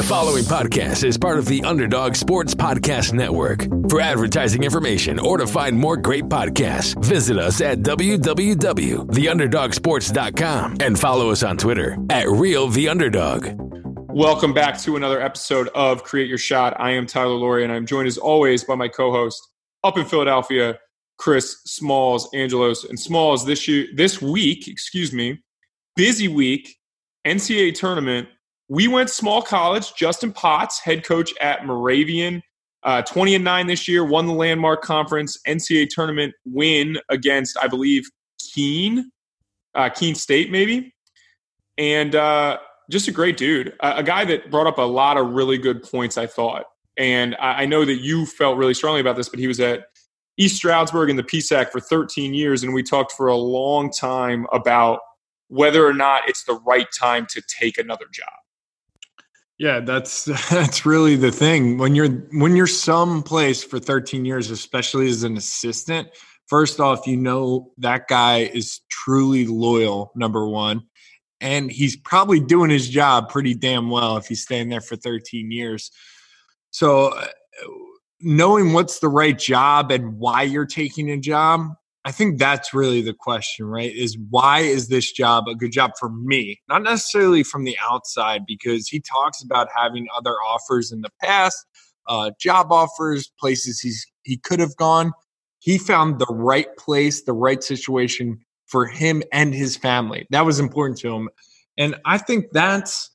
The following podcast is part of the Underdog Sports Podcast Network. For advertising information or to find more great podcasts, visit us at www.theunderdogsports.com and follow us on Twitter at Real The Underdog. Welcome back to another episode of Create Your Shot. I am Tyler Laurie, and I'm joined as always by my co-host up in Philadelphia, Chris Smalls, Angelos, and Smalls. This year, this week, excuse me, busy week, NCAA tournament we went small college. Justin Potts, head coach at Moravian, uh, 20 and 9 this year, won the landmark conference NCAA tournament win against, I believe, Keene, uh, Keene State, maybe. And uh, just a great dude, a, a, guy that brought up a lot of really good points, I thought. And I, I know that you felt really strongly about this, but he was at East Stroudsburg in the PSAC for 13 years, and we talked for a long time about whether or not it's the right time to take another job. Yeah, that's that's really the thing. When you're when you're someplace for 13 years, especially as an assistant, first off, you know that guy is truly loyal, number one. And he's probably doing his job pretty damn well if he's staying there for 13 years. So uh, knowing what's the right job and why you're taking a job I think that's really the question, right? Is why is this job a good job for me? Not necessarily from the outside, because he talks about having other offers in the past, uh, job offers, places he's he could have gone. He found the right place, the right situation for him and his family. That was important to him. And I think that's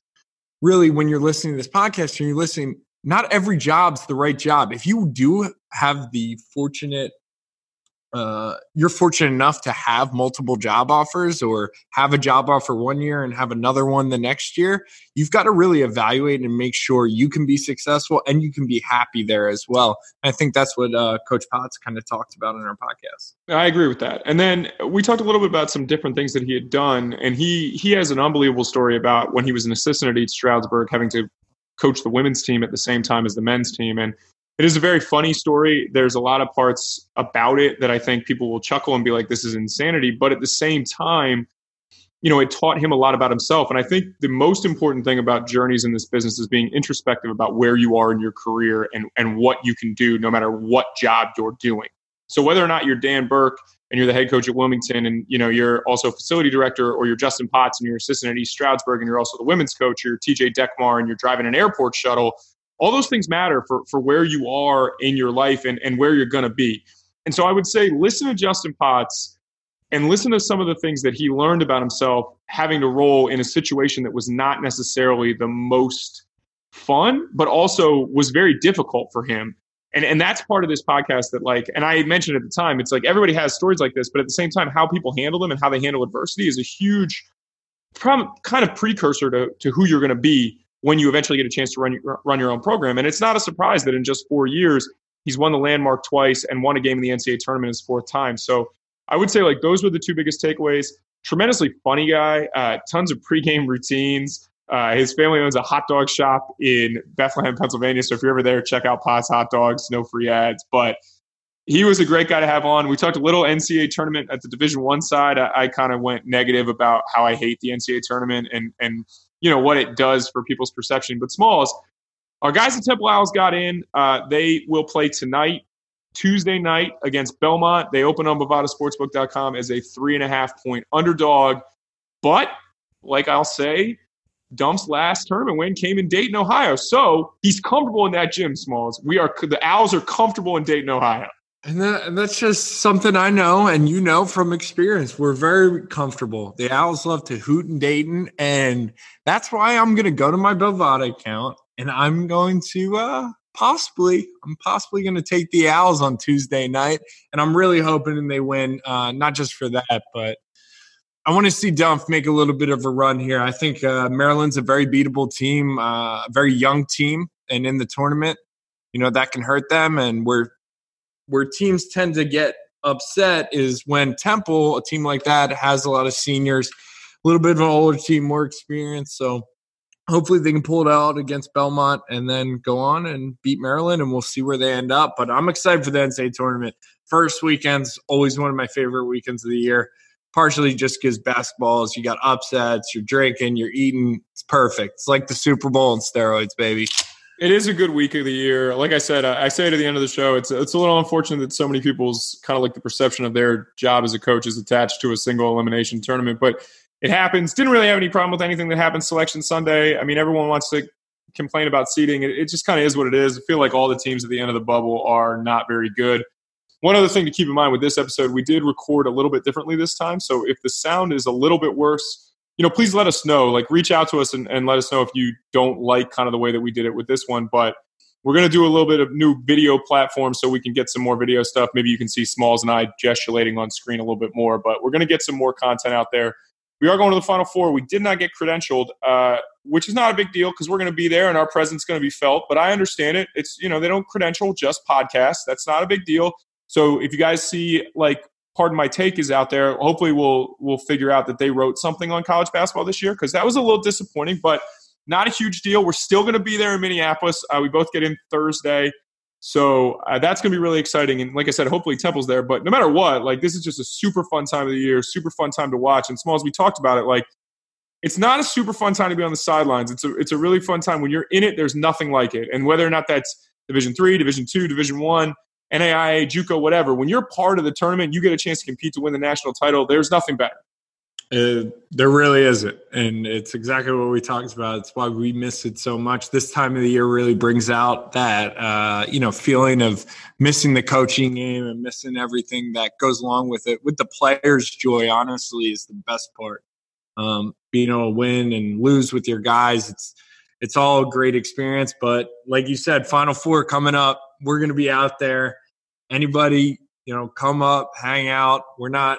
really when you're listening to this podcast and you're listening, not every job's the right job. If you do have the fortunate uh, you're fortunate enough to have multiple job offers or have a job offer one year and have another one the next year, you've got to really evaluate and make sure you can be successful and you can be happy there as well. I think that's what uh, Coach Potts kind of talked about in our podcast. I agree with that. And then we talked a little bit about some different things that he had done, and he he has an unbelievable story about when he was an assistant at East Stroudsburg, having to coach the women's team at the same time as the men's team, and it is a very funny story. There's a lot of parts about it that I think people will chuckle and be like, this is insanity. But at the same time, you know, it taught him a lot about himself. And I think the most important thing about journeys in this business is being introspective about where you are in your career and, and what you can do no matter what job you're doing. So whether or not you're Dan Burke and you're the head coach at Wilmington and you know you're also facility director or you're Justin Potts and you're assistant at East Stroudsburg and you're also the women's coach, you're TJ Dekmar and you're driving an airport shuttle, all those things matter for, for where you are in your life and, and where you're going to be. And so I would say listen to Justin Potts and listen to some of the things that he learned about himself having to roll in a situation that was not necessarily the most fun, but also was very difficult for him. And, and that's part of this podcast that like, and I mentioned at the time, it's like everybody has stories like this, but at the same time, how people handle them and how they handle adversity is a huge kind of precursor to, to who you're going to be when you eventually get a chance to run your, run your own program. And it's not a surprise that in just four years, he's won the landmark twice and won a game in the NCAA tournament his fourth time. So I would say like those were the two biggest takeaways. Tremendously funny guy, uh, tons of pregame routines. Uh, his family owns a hot dog shop in Bethlehem, Pennsylvania. So if you're ever there, check out Potts Hot Dogs. No free ads, but he was a great guy to have on. We talked a little NCAA tournament at the Division One side. I, I kind of went negative about how I hate the NCAA tournament and and you know what it does for people's perception. But Smalls, our guys at Temple Owls got in. Uh, they will play tonight, Tuesday night against Belmont. They open on BovadaSportsbook.com as a three and a half point underdog. But like I'll say, Dunph's last tournament win came in Dayton, Ohio. So he's comfortable in that gym, Smalls. We are the Owls are comfortable in Dayton, Ohio. And, that, and that's just something I know and you know from experience. We're very comfortable. The Owls love to hoot and Dayton, and that's why I'm going to go to my Bovada account and I'm going to uh, possibly, I'm possibly going to take the Owls on Tuesday night, and I'm really hoping they win. Uh, not just for that, but I want to see Dunph make a little bit of a run here. I think uh, Maryland's a very beatable team, uh, a very young team, and in the tournament, you know that can hurt them, and we're where teams tend to get upset is when Temple, a team like that, has a lot of seniors, a little bit of an older team, more experience. So hopefully they can pull it out against Belmont and then go on and beat Maryland, and we'll see where they end up. But I'm excited for the NCAA tournament. First weekend's always one of my favorite weekends of the year. partially just because basketballs, you got upsets, you're drinking, you're eating. It's perfect. It's like the Super Bowl in steroids, baby. It is a good week of the year. Like I said, I say at the end of the show, it's it's a little unfortunate that so many people's kind of like the perception of their job as a coach is attached to a single elimination tournament, but it happens. Didn't really have any problem with anything that happened selection Sunday. I mean, everyone wants to complain about seeding. It, it just kind of is what it is. I feel like all the teams at the end of the bubble are not very good. One other thing to keep in mind with this episode, we did record a little bit differently this time. So if the sound is a little bit worse, you know, please let us know. Like, reach out to us and, and let us know if you don't like kind of the way that we did it with this one. But we're going to do a little bit of new video platform so we can get some more video stuff. Maybe you can see Smalls and I gesticulating on screen a little bit more. But we're going to get some more content out there. We are going to the Final Four. We did not get credentialed, uh, which is not a big deal because we're going to be there and our presence is going to be felt. But I understand it. It's you know they don't credential just podcasts. That's not a big deal. So if you guys see like pardon my take is out there. Hopefully we'll we'll figure out that they wrote something on college basketball this year because that was a little disappointing but not a huge deal. We're still going to be there in minneapolis. Uh, we both get in thursday. So uh, that's going to be really exciting. And like i said hopefully temple's there but no matter what like this is just a super fun time of the year super fun time to watch. And smalls we talked about it like it's not a super fun time to be on the sidelines. It's a it's a really fun time when you're in it. There's nothing like it. And whether or not that's division three division two division one NAIA, JUCO, whatever. When you're part of the tournament, you get a chance to compete to win the national title. There's nothing better. Uh, there really isn't, and it's exactly what we talked about. It's why we miss it so much. This time of the year really brings out that uh, you know feeling of missing the coaching game and missing everything that goes along with it. With the players' joy, honestly, is the best part. Um, being able to win and lose with your guys, it's it's all a great experience. But like you said, Final Four coming up we're going to be out there. Anybody, you know, come up, hang out. We're not,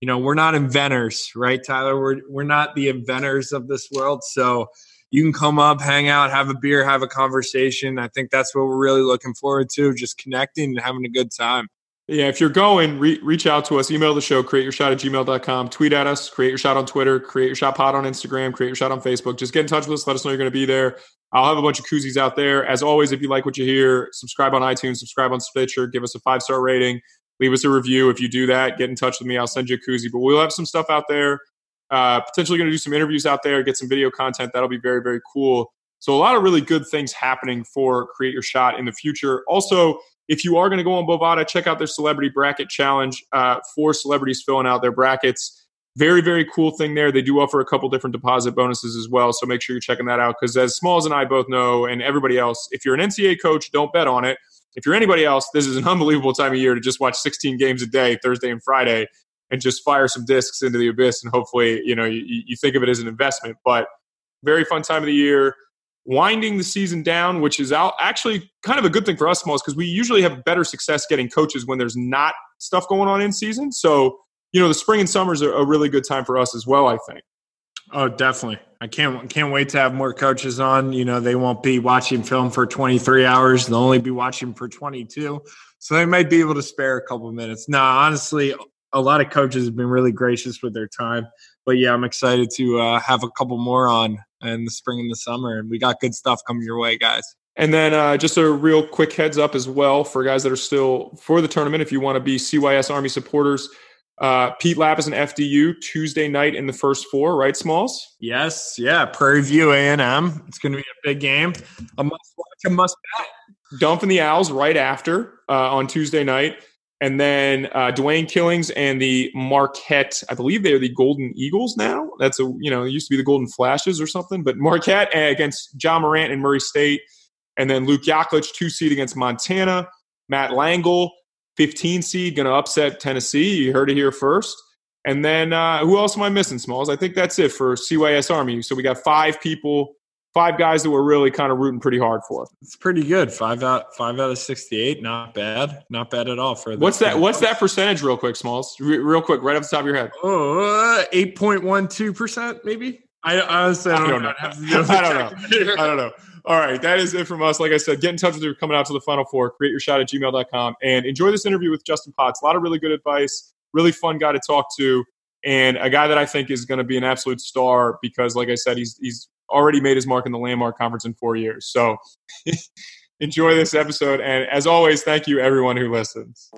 you know, we're not inventors, right, Tyler? We're we're not the inventors of this world. So you can come up, hang out, have a beer, have a conversation. I think that's what we're really looking forward to, just connecting and having a good time. Yeah, if you're going, re- reach out to us, email the show, create your at gmail.com, tweet at us, create your shot on Twitter, create your shot pod on Instagram, create your shot on Facebook. Just get in touch with us. Let us know you're going to be there. I'll have a bunch of koozies out there. As always, if you like what you hear, subscribe on iTunes, subscribe on Stitcher, give us a five star rating, leave us a review. If you do that, get in touch with me. I'll send you a koozie. But we'll have some stuff out there. Uh, potentially going to do some interviews out there, get some video content. That'll be very, very cool. So, a lot of really good things happening for Create Your Shot in the future. Also, if you are going to go on Bovada, check out their celebrity bracket challenge uh, for celebrities filling out their brackets. Very, very cool thing there. They do offer a couple different deposit bonuses as well. So make sure you're checking that out because, as Smalls and I both know, and everybody else, if you're an NCAA coach, don't bet on it. If you're anybody else, this is an unbelievable time of year to just watch 16 games a day, Thursday and Friday, and just fire some discs into the abyss. And hopefully, you know, you, you think of it as an investment. But very fun time of the year winding the season down, which is out, actually kind of a good thing for us, Smalls, because we usually have better success getting coaches when there's not stuff going on in season. So, you know, the spring and summer is a really good time for us as well, I think. Oh, definitely. I can't can't wait to have more coaches on. You know, they won't be watching film for 23 hours. They'll only be watching for 22. So they might be able to spare a couple minutes. No, honestly, a lot of coaches have been really gracious with their time. But yeah, I'm excited to uh, have a couple more on in the spring and the summer. And we got good stuff coming your way, guys. And then uh, just a real quick heads up as well for guys that are still for the tournament. If you want to be CYS Army supporters, uh, Pete Lapis an FDU Tuesday night in the first four, right, Smalls? Yes, yeah. Prairie View A and M. It's going to be a big game. A must watch, a must bet. Dumping the Owls right after uh, on Tuesday night. And then uh, Dwayne Killings and the Marquette, I believe they are the Golden Eagles now. That's a, you know, it used to be the Golden Flashes or something, but Marquette uh, against Ja Morant and Murray State. And then Luke Yaklich, two seed against Montana. Matt Langel, 15 seed, going to upset Tennessee. You heard it here first. And then uh, who else am I missing, Smalls? I think that's it for CYS Army. So we got five people five guys that we're really kind of rooting pretty hard for. It's pretty good. Five out five out of sixty eight. Not bad. Not bad at all for what's that? What's that percentage, real quick, Smalls? real quick, right off the top of your head. Oh, uh, eight point one two percent, maybe. I honestly I don't, I don't know. know. I don't know. I don't know. All right, that is it from us. Like I said, get in touch with you coming out to the Final Four. Create your shot at gmail.com and enjoy this interview with Justin Potts. A lot of really good advice. Really fun guy to talk to and a guy that I think is going to be an absolute star because, like I said, he's he's already made his mark in the landmark conference in four years. So enjoy this episode. And as always, thank you everyone who listens.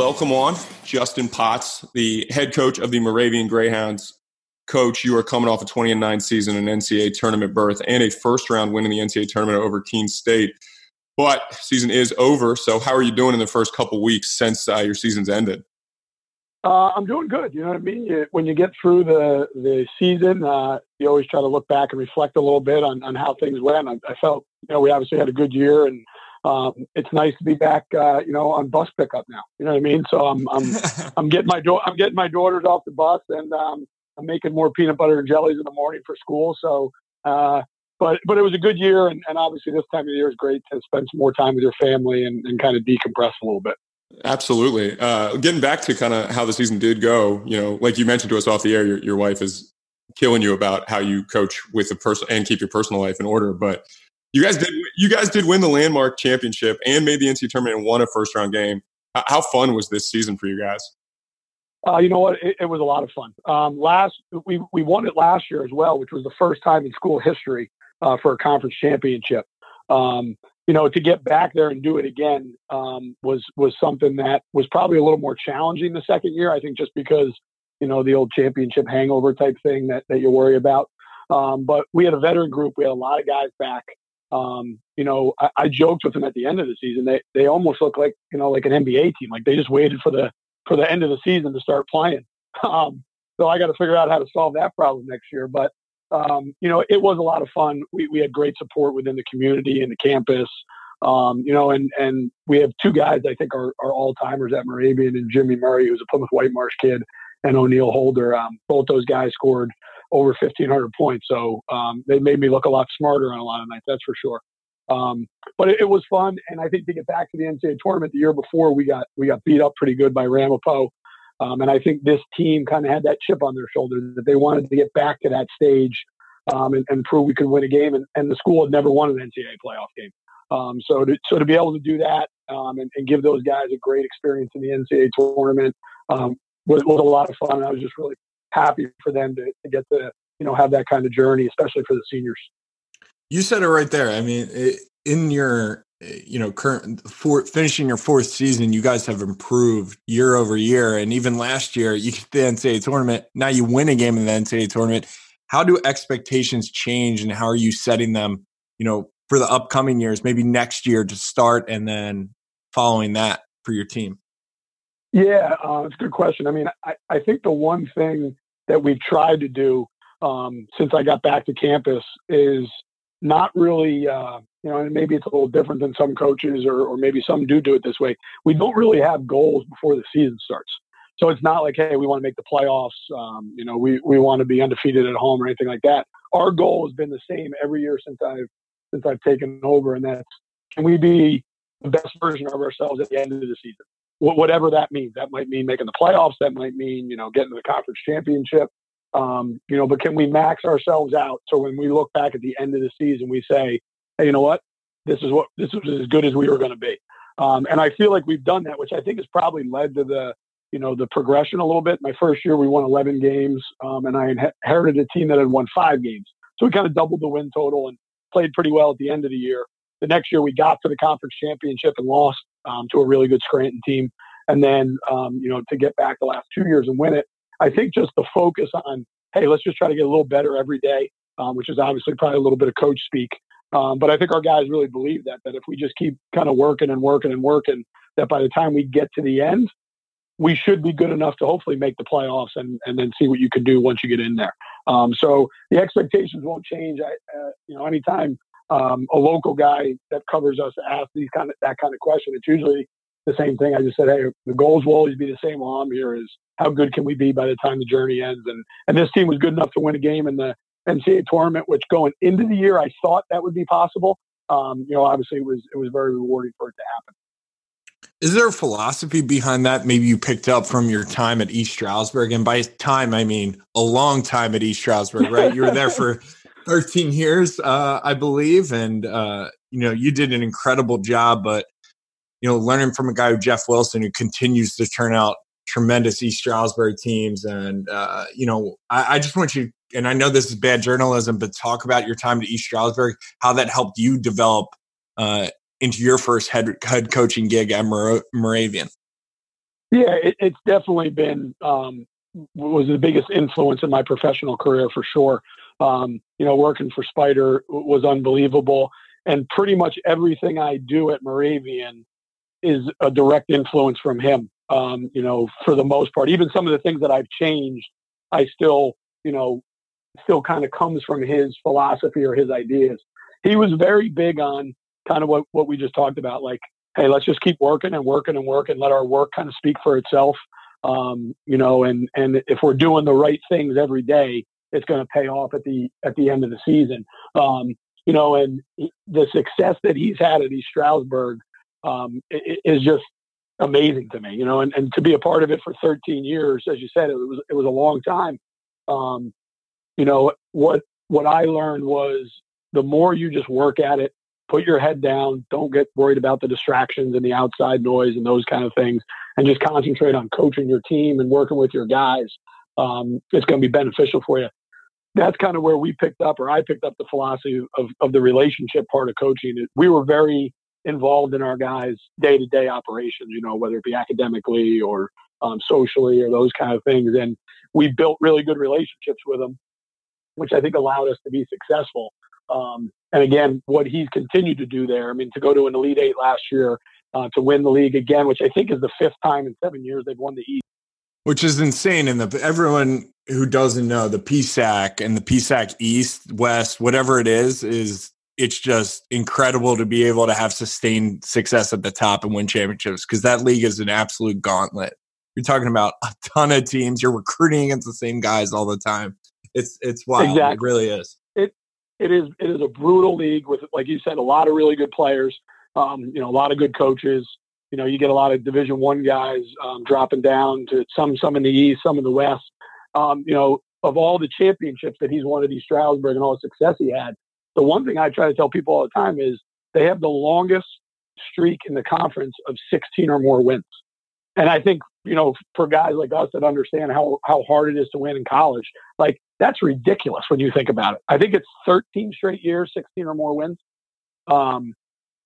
Welcome on Justin Potts, the head coach of the Moravian Greyhounds. Coach, you are coming off a 20 and 9 season, an NCAA tournament berth, and a first round win in the NCAA tournament over Keene State. But season is over. So, how are you doing in the first couple weeks since uh, your season's ended? Uh, I'm doing good. You know what I mean? When you get through the the season, uh, you always try to look back and reflect a little bit on, on how things went. I, I felt, you know, we obviously had a good year, and um, it's nice to be back, uh, you know, on bus pickup now. You know what I mean? So I'm I'm I'm getting my do- I'm getting my daughters off the bus, and um, I'm making more peanut butter and jellies in the morning for school. So, uh, but but it was a good year, and, and obviously this time of year is great to spend some more time with your family and, and kind of decompress a little bit. Absolutely. Uh, getting back to kind of how the season did go, you know, like you mentioned to us off the air, your, your wife is killing you about how you coach with a person and keep your personal life in order. But you guys did you guys did win the landmark championship and made the NCAA tournament and won a first round game. How fun was this season for you guys? Uh, you know what? It, it, was a lot of fun. Um, last we we won it last year as well, which was the first time in school history uh, for a conference championship. Um, you know, to get back there and do it again um, was was something that was probably a little more challenging the second year. I think just because you know the old championship hangover type thing that that you worry about. Um, but we had a veteran group. We had a lot of guys back. Um, you know, I, I, joked with them at the end of the season. They they almost look like you know like an NBA team. Like they just waited for the for the end of the season to start playing. Um, so I got to figure out how to solve that problem next year. But um, you know, it was a lot of fun. We we had great support within the community and the campus. Um, you know, and and we have two guys I think are, are all timers at Moravian and Jimmy Murray, who's a Plymouth Whitemarsh kid, and O'Neill Holder. Um, both those guys scored over 1,500 points, so um, they made me look a lot smarter on a lot of nights. That's for sure. Um, but it, it, was fun, and I think to get back to the NCAA tournament the year before, we got we got beat up pretty good by Ramapo, um, and I think this team kind of had that chip on their shoulder that they wanted to get back to that stage um, and, and, prove we could win a game. And, and, the school had never won an NCAA playoff game, um, so to so to be able to do that um, and, and, give those guys a great experience in the NCAA tournament was, was, a lot of fun. And I was just really happy for them to, to get to you know have that kind of journey, especially for the seniors. You said it right there. I mean, in your you know current for finishing your fourth season, you guys have improved year over year, and even last year you get the NCAA tournament. Now you win a game in the NCAA tournament. How do expectations change, and how are you setting them? You know, for the upcoming years, maybe next year to start, and then following that for your team. Yeah, uh, it's a good question. I mean, I, I think the one thing that we've tried to do um, since I got back to campus is not really, uh, you know, and maybe it's a little different than some coaches, or, or maybe some do do it this way. We don't really have goals before the season starts. So it's not like, hey, we want to make the playoffs. Um, you know, we, we want to be undefeated at home or anything like that. Our goal has been the same every year since I've since I've taken over, and that's can we be the best version of ourselves at the end of the season, whatever that means. That might mean making the playoffs. That might mean you know getting to the conference championship. Um, you know, but can we max ourselves out so when we look back at the end of the season, we say, hey, you know what? This is what this is as good as we were going to be. Um, and I feel like we've done that, which I think has probably led to the you know the progression a little bit. My first year, we won 11 games, um, and I inherited a team that had won five games, so we kind of doubled the win total and played pretty well at the end of the year. The next year, we got to the conference championship and lost um, to a really good Scranton team. And then, um, you know, to get back the last two years and win it, I think just the focus on, hey, let's just try to get a little better every day, um, which is obviously probably a little bit of coach speak. Um, but I think our guys really believe that, that if we just keep kind of working and working and working, that by the time we get to the end, we should be good enough to hopefully make the playoffs and, and then see what you can do once you get in there. Um, so the expectations won't change. I, uh, you know, anytime um, a local guy that covers us asks these kind of that kind of question, it's usually the same thing. I just said, hey, the goals will always be the same while I'm here. Is how good can we be by the time the journey ends? And and this team was good enough to win a game in the NCAA tournament, which going into the year I thought that would be possible. Um, you know, obviously it was it was very rewarding for it to happen. Is there a philosophy behind that? Maybe you picked up from your time at East Stroudsburg, and by time I mean a long time at East Stroudsburg, right? you were there for 13 years, uh, I believe, and uh, you know you did an incredible job. But you know, learning from a guy, Jeff Wilson, who continues to turn out tremendous East Stroudsburg teams. And, uh, you know, I, I, just want you, and I know this is bad journalism, but talk about your time at East Stroudsburg, how that helped you develop uh, into your first head, head coaching gig at Moravian. Yeah, it, it's definitely been um, was the biggest influence in my professional career for sure. Um, you know, working for Spider was unbelievable, and pretty much everything I do at Moravian is a direct influence from him. Um, you know, for the most part, even some of the things that I've changed, I still, you know, still kind of comes from his philosophy or his ideas. He was very big on kind of what, what we just talked about, like, hey, let's just keep working and working and working, let our work kind of speak for itself. Um, you know, and and if we're doing the right things every day, it's going to pay off at the at the end of the season. Um, you know, and the success that he's had at East Stroudsburg um, is just amazing to me. You know, and, and to be a part of it for 13 years, as you said, it was it was a long time. Um, you know what what I learned was the more you just work at it, put your head down, don't get worried about the distractions and the outside noise and those kind of things, and just concentrate on coaching your team and working with your guys. Um, it's going to be beneficial for you. That's kind of where we picked up, or I picked up the philosophy of, of the relationship part of coaching. We were very involved in our guys' day to day operations, you know, whether it be academically or um, socially or those kind of things. And we built really good relationships with them, which I think allowed us to be successful. Um, and again, what he's continued to do there, I mean, to go to an Elite Eight last year, uh, to win the league again, which I think is the fifth time in seven years they've won the East. Which is insane. And the, everyone who doesn't know the PSAC and the PSAC East, West, whatever it is, is it's just incredible to be able to have sustained success at the top and win championships because that league is an absolute gauntlet. You're talking about a ton of teams. You're recruiting against the same guys all the time. It's it's wild. Exactly. It really is It it is it is a brutal league with, like you said, a lot of really good players. Um, you know, a lot of good coaches. You know, you get a lot of Division One guys um, dropping down to some some in the East, some in the West. Um, you know, of all the championships that he's won at East Stroudsburg and all the success he had, the one thing I try to tell people all the time is they have the longest streak in the conference of 16 or more wins. And I think, you know, for guys like us that understand how, how hard it is to win in college, like that's ridiculous when you think about it. I think it's 13 straight years, 16 or more wins. Um,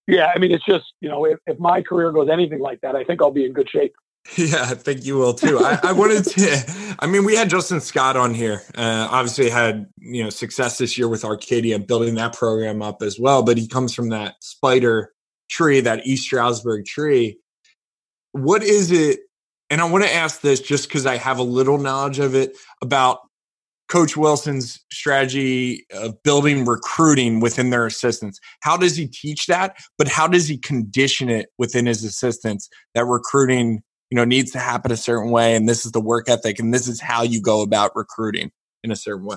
yeah, I mean, it's just, you know, if, if my career goes anything like that, I think I'll be in good shape. Yeah, I think you will too. I, I, wanted to, I mean, we had Justin Scott on here. Uh, obviously, had you know success this year with Arcadia, building that program up as well. But he comes from that spider tree, that East Stroudsburg tree. What is it? And I want to ask this just because I have a little knowledge of it about Coach Wilson's strategy of building recruiting within their assistants. How does he teach that? But how does he condition it within his assistants that recruiting, you know, needs to happen a certain way and this is the work ethic and this is how you go about recruiting in a certain way?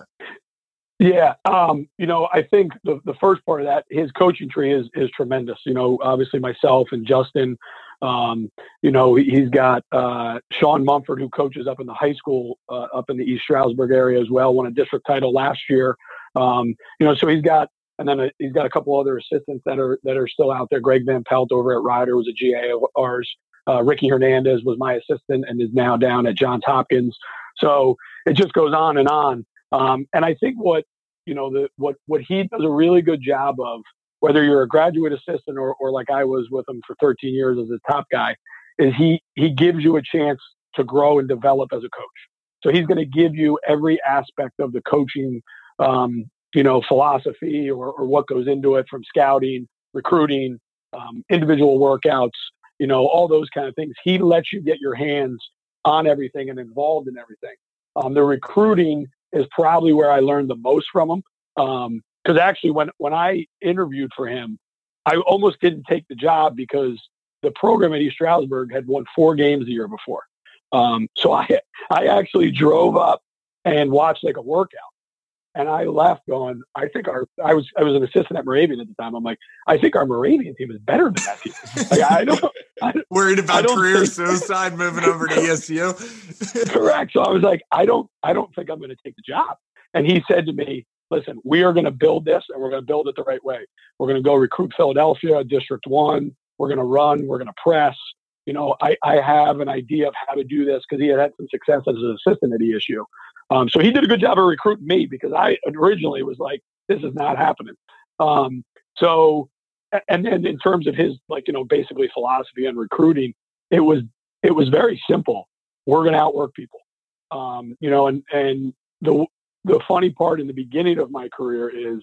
Yeah, um, you know, I think the, the first part of that, his coaching tree is is tremendous. You know, obviously myself and Justin, um, you know, he's got uh, Sean Mumford, who coaches up in the high school uh, up in the East Stroudsburg area as well, won a district title last year. Um, you know, so he's got, and then a, uh, he's got a couple other assistants that are that are still out there. Greg Van Pelt over at Rider was a GA of ours. Uh, Ricky Hernandez was my assistant and is now down at Johns Hopkins. So it just goes on and on. Um, and I think what you know the what what he does a really good job of whether you're a graduate assistant or, or like I was with him for 13 years as a top guy, is he he gives you a chance to grow and develop as a coach. So he's going to give you every aspect of the coaching, um, you know, philosophy or, or what goes into it from scouting, recruiting, um, individual workouts, you know, all those kind of things. He lets you get your hands on everything and involved in everything. Um, the recruiting is probably where I learned the most from him. Um, because actually when when I interviewed for him, I almost didn't take the job because the program at East Stroudsburg had won four games the year before. Um, so I I actually drove up and watched like a workout, and I left going, I think our I was I was an assistant at Moravian at the time. I'm like, I think our Moravian team is better than that team. Like, I don't. I, Worried about career think, suicide moving over to ESU. correct. So I was like, I don't I don't think I'm going to take the job. And he said to me, listen, we are going to build this and we're going to build it the right way. We're going to go recruit Philadelphia, District One. We're going to run. We're going to press. You know, I, I have an idea of how to do this because he had had some success as an assistant at ESU. Um, so he did a good job of recruiting me because I originally was like, this is not happening. Um, so, and then in terms of his, like, you know, basically philosophy on recruiting, it was it was very simple. We're going to outwork people. Um, you know, and and the the funny part in the beginning of my career is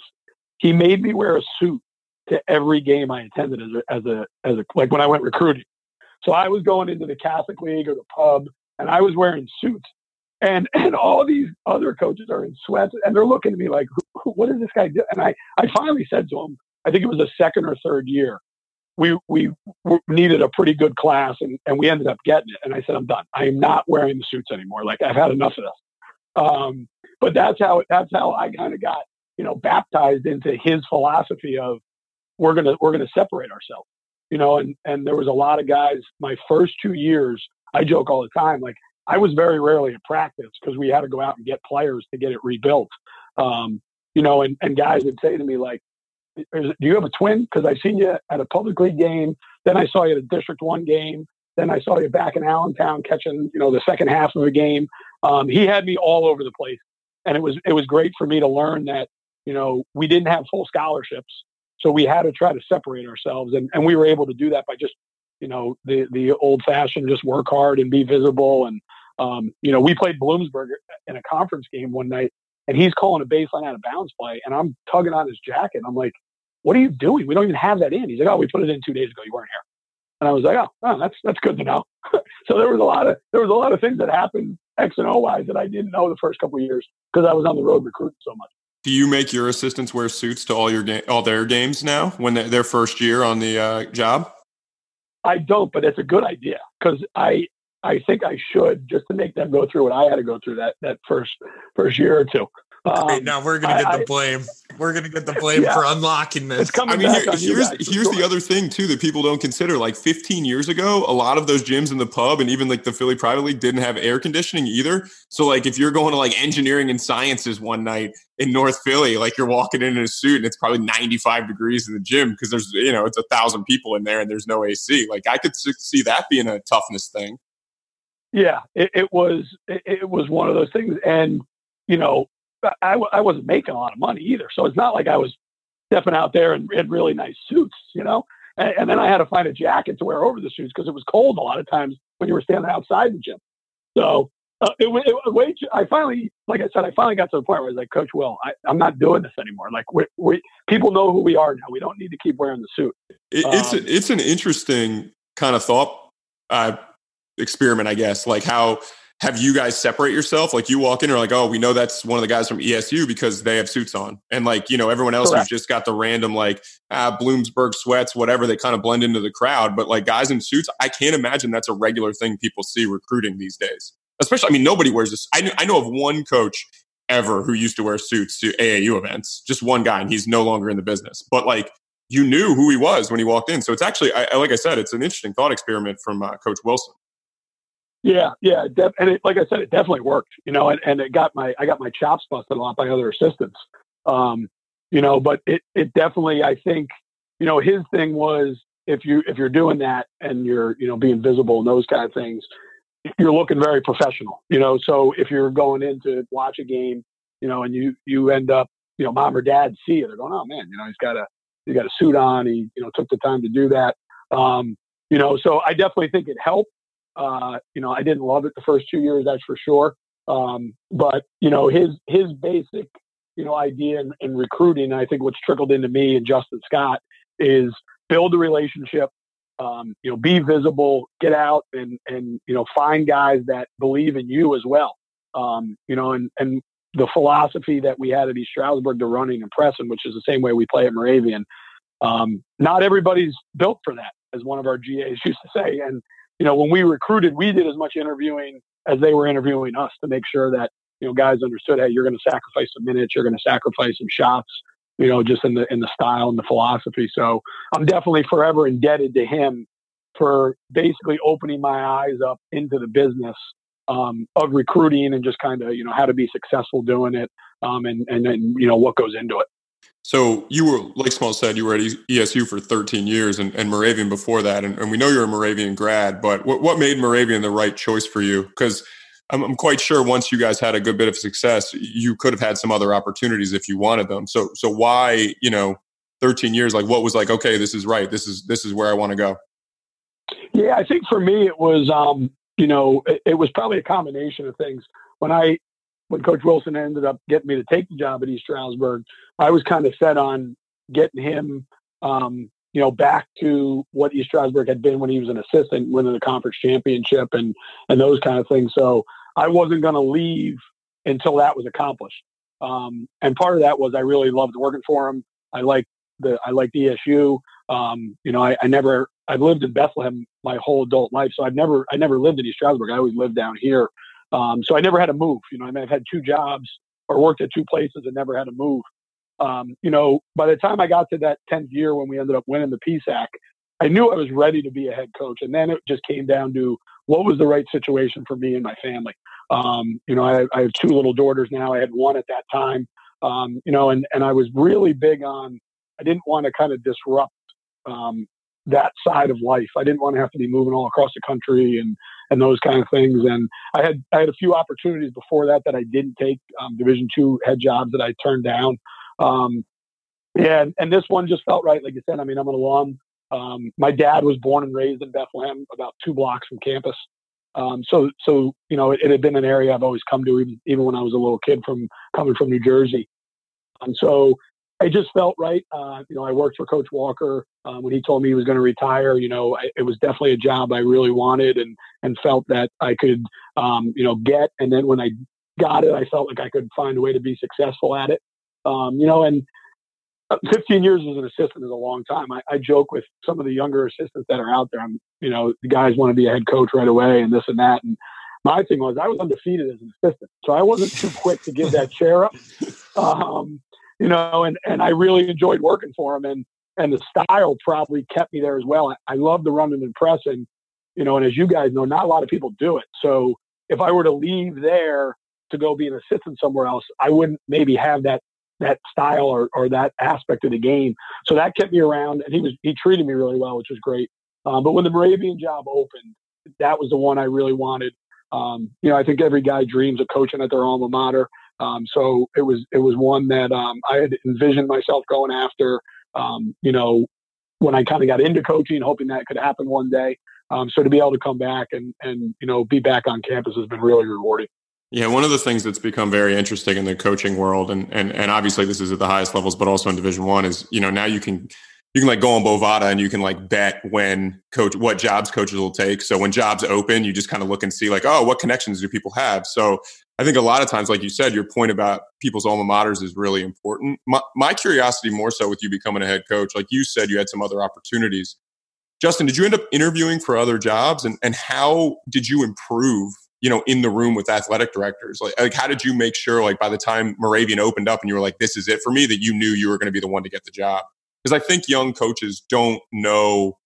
he made me wear a suit to every game I attended as a as a as a like when I went recruiting. So I was going into the Catholic League or the pub, and I was wearing suits, and and all these other coaches are in sweats, and they're looking at me like, "What is this guy do?" And I I finally said to him, I think it was the second or third year, we we needed a pretty good class, and and we ended up getting it. And I said, I'm done. I am not wearing the suits anymore. Like I've had enough of this. Um, but that's how that's how I kind of got you know baptized into his philosophy of we're gonna we're gonna separate ourselves. You know, and and there was a lot of guys. My first two years, I joke all the time, like I was very rarely at practice because we had to go out and get players to get it rebuilt. Um, you know, and, and guys would say to me like, do you have a twin? Because I seen you at a public league game. Then I saw you at a District One game. Then I saw you back in Allentown catching, you know, the second half of a game. Um, he had me all over the place, and it was it was great for me to learn that you know we didn't have full scholarships, so we had to try to separate ourselves, and, and we were able to do that by just you know the the old fashioned just work hard and be visible, and um, you know we played Bloomsburg in a conference game one night, and he's calling a baseline out of bounds play, and I'm tugging on his jacket. I'm like, what are you doing? We don't even have that in. He's like, oh, we put it in two days ago. You weren't here. And I was like, oh, oh that's that's good to know. so there was a lot of there was a lot of things that happened X and O wise that I didn't know the first couple of years because I was on the road recruiting so much. Do you make your assistants wear suits to all your ga- all their games now when they're their first year on the uh, job? I don't, but it's a good idea because I I think I should just to make them go through what I had to go through that that first first year or two. Um, now we're going to get I, the blame. we're going to get the blame yeah, for unlocking this. It's coming I mean, here, here's here's the other thing too that people don't consider. Like 15 years ago, a lot of those gyms in the pub and even like the Philly Private League didn't have air conditioning either. So like if you're going to like engineering and sciences one night in North Philly, like you're walking in in a suit and it's probably 95 degrees in the gym because there's you know it's a thousand people in there and there's no AC. Like I could see that being a toughness thing. Yeah, it, it was it, it was one of those things, and you know I, I wasn't making a lot of money either. So it's not like I was stepping out there in, in really nice suits, you know? And, and, then I had to find a jacket to wear over the suits because it was cold a lot of times when you were standing outside the gym. So uh, it, it, it, I finally, like I said, I finally got to the point where I was like, Coach Will, I, am not doing this anymore. Like we, we, people know who we are now. We don't need to keep wearing the suit. It, it's um, a, it's an interesting kind of thought uh, experiment, I guess. Like how have you guys separate yourself? Like you walk in and like, oh, we know that's one of the guys from ESU because they have suits on. And like, you know, everyone else Correct. who's just got the random like ah, Bloomsburg sweats, whatever, they kind of blend into the crowd. But like guys in suits, I can't imagine that's a regular thing people see recruiting these days. Especially, I mean, nobody wears this. I, I know of one coach ever who used to wear suits to AAU events, just one guy, and he's no longer in the business. But like, you knew who he was when he walked in. So it's actually, I, like I said, it's an interesting thought experiment from uh, Coach Wilson. Yeah, yeah, def- and it, like I said, it definitely worked. You know, and, and it got my I got my chops busted a lot by other assistants. Um, you know, but it it definitely I think you know his thing was if you if you're doing that and you're you know being visible and those kind of things, you're looking very professional. You know, so if you're going in to watch a game, you know, and you you end up you know mom or dad see it, they're going, oh man, you know, he's got a he's got a suit on. He you know took the time to do that. Um, you know, so I definitely think it helped. Uh, you know, I didn't love it the first two years, that's for sure. Um, but you know, his his basic you know idea in, in recruiting, I think what's trickled into me and Justin Scott is build a relationship. Um, you know, be visible, get out and and you know find guys that believe in you as well. Um, you know, and and the philosophy that we had at East Stroudsburg, the running and pressing, which is the same way we play at Moravian. Um, not everybody's built for that, as one of our GAs used to say. And you know, when we recruited, we did as much interviewing as they were interviewing us to make sure that, you know, guys understood, hey, you're going to sacrifice some minutes, you're going to sacrifice some shots, you know, just in the in the style and the philosophy. So I'm definitely forever indebted to him for basically opening my eyes up into the business um, of recruiting and just kind of you know how to be successful doing it um, and and then you know what goes into it. So you were, like Small said, you were at ESU for 13 years and, and Moravian before that. And, and, we know you're a Moravian grad, but what, what made Moravian the right choice for you? Because I'm, I'm, quite sure once you guys had a good bit of success, you could have had some other opportunities if you wanted them. So, so why, you know, 13 years, like what was like, okay, this is right. This is, this is where I want to go. Yeah, I think for me it was, um, you know, it, it, was probably a combination of things. When I, when Coach Wilson ended up getting me to take the job at East Stroudsburg, I was kind of set on getting him, um, you know, back to what East Stroudsburg had been when he was an assistant, winning the conference championship and and those kind of things. So I wasn't going to leave until that was accomplished. Um, and part of that was I really loved working for him. I like the I like ESU. Um, you know, I, I never I've lived in Bethlehem my whole adult life, so I've never I never lived in East Stroudsburg. I always lived down here, um, so I never had to move. You know, I mean, I've had two jobs or worked at two places and never had to move. Um, you know, by the time I got to that tenth year when we ended up winning the PSAC, I knew I was ready to be a head coach, and then it just came down to what was the right situation for me and my family. Um, you know, I, I, have two little daughters now. I had one at that time. Um, you know, and and I was really big on. I didn't want to kind of disrupt um, that side of life. I didn't want to have to be moving all across the country and and those kind of things. And I had I had a few opportunities before that that I didn't take um, Division two head jobs that I turned down. Um, yeah, and, and, this one just felt right. Like you said, I mean, I'm an alum. Um, my dad was born and raised in Bethlehem, about two blocks from campus. Um, so, so you know, it, it, had been an area I've always come to, even even when I was a little kid from coming from New Jersey. And so it just felt right. Uh, you know, I worked for Coach Walker um, when he told me he was going to retire. You know, I, it was definitely a job I really wanted and and felt that I could, um, you know, get. And then when I got it, I felt like I could find a way to be successful at it. Um, you know, and uh, 15 years as an assistant is a long time. I, I, joke with some of the younger assistants that are out there. I'm, you know, the guys want to be a head coach right away and this and that. And my thing was I was undefeated as an assistant, so I wasn't too quick to give that chair up. Um, you know, and, and I really enjoyed working for him. And, and the style probably kept me there as well. I, I love the running and pressing, you know, and as you guys know, not a lot of people do it. So if I were to leave there to go be an assistant somewhere else, I wouldn't maybe have that that style or, or that aspect of the game. So that kept me around, and he was he treated me really well, which was great. Um, but when the Moravian job opened, that was the one I really wanted. Um, you know, I think every guy dreams of coaching at their alma mater. Um, so it was it was one that um, I had envisioned myself going after. Um, you know, when I kind of got into coaching, hoping that could happen one day. Um, so to be able to come back and and you know be back on campus has been really rewarding. Yeah, one of the things that's become very interesting in the coaching world, and and and obviously this is at the highest levels, but also in Division One, is you know now you can you can like go on Bovada and you can like bet when coach what jobs coaches will take. So when jobs open, you just kind of look and see like, oh, what connections do people have? So I think a lot of times, like you said, your point about people's alma maters is really important. My, my curiosity more so with you becoming a head coach, like you said, you had some other opportunities. Justin, did you end up interviewing for other jobs, and and how did you improve? You know, in the room with athletic directors, like, like how did you make sure, like by the time Moravian opened up and you were like, "This is it for me," that you knew you were going to be the one to get the job? Because I think young coaches don't know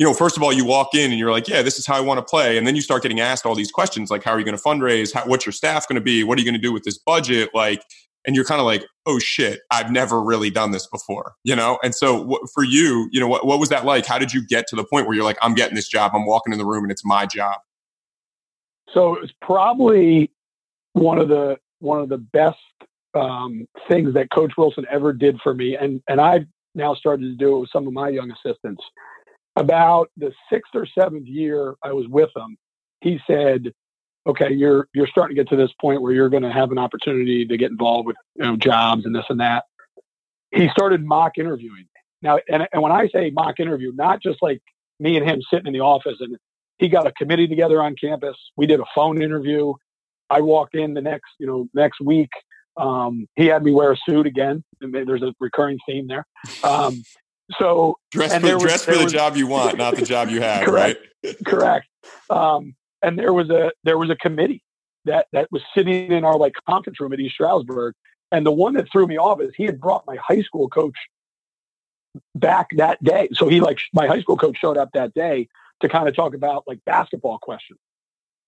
you know, first of all, you walk in and you're like, yeah, this is how I want to play. And then you start getting asked all these questions like, how are you going to fundraise? How, what's your staff going to be? What are you going to do with this budget? Like, and you're kind of like, oh shit, I've never really done this before, you know? And so for you, you know, what, what was that like? How did you get to the point where you're like, I'm getting this job, I'm walking in the room and it's my job? So it was probably one of the, one of the best um, things that Coach Wilson ever did for me. And, and I've now started to do it with some of my young assistants about the sixth or seventh year I was with him, he said, "Okay, you're you're starting to get to this point where you're going to have an opportunity to get involved with you know jobs and this and that." He started mock interviewing now, and and when I say mock interview, not just like me and him sitting in the office, and he got a committee together on campus. We did a phone interview. I walked in the next you know next week. Um, he had me wear a suit again. There's a recurring theme there. Um, so dress for, was, dress for the was, job you want, not the job you have, correct, right? correct. Um, and there was a there was a committee that that was sitting in our like conference room at East Stroudsburg, and the one that threw me off is he had brought my high school coach back that day. So he like my high school coach showed up that day to kind of talk about like basketball questions.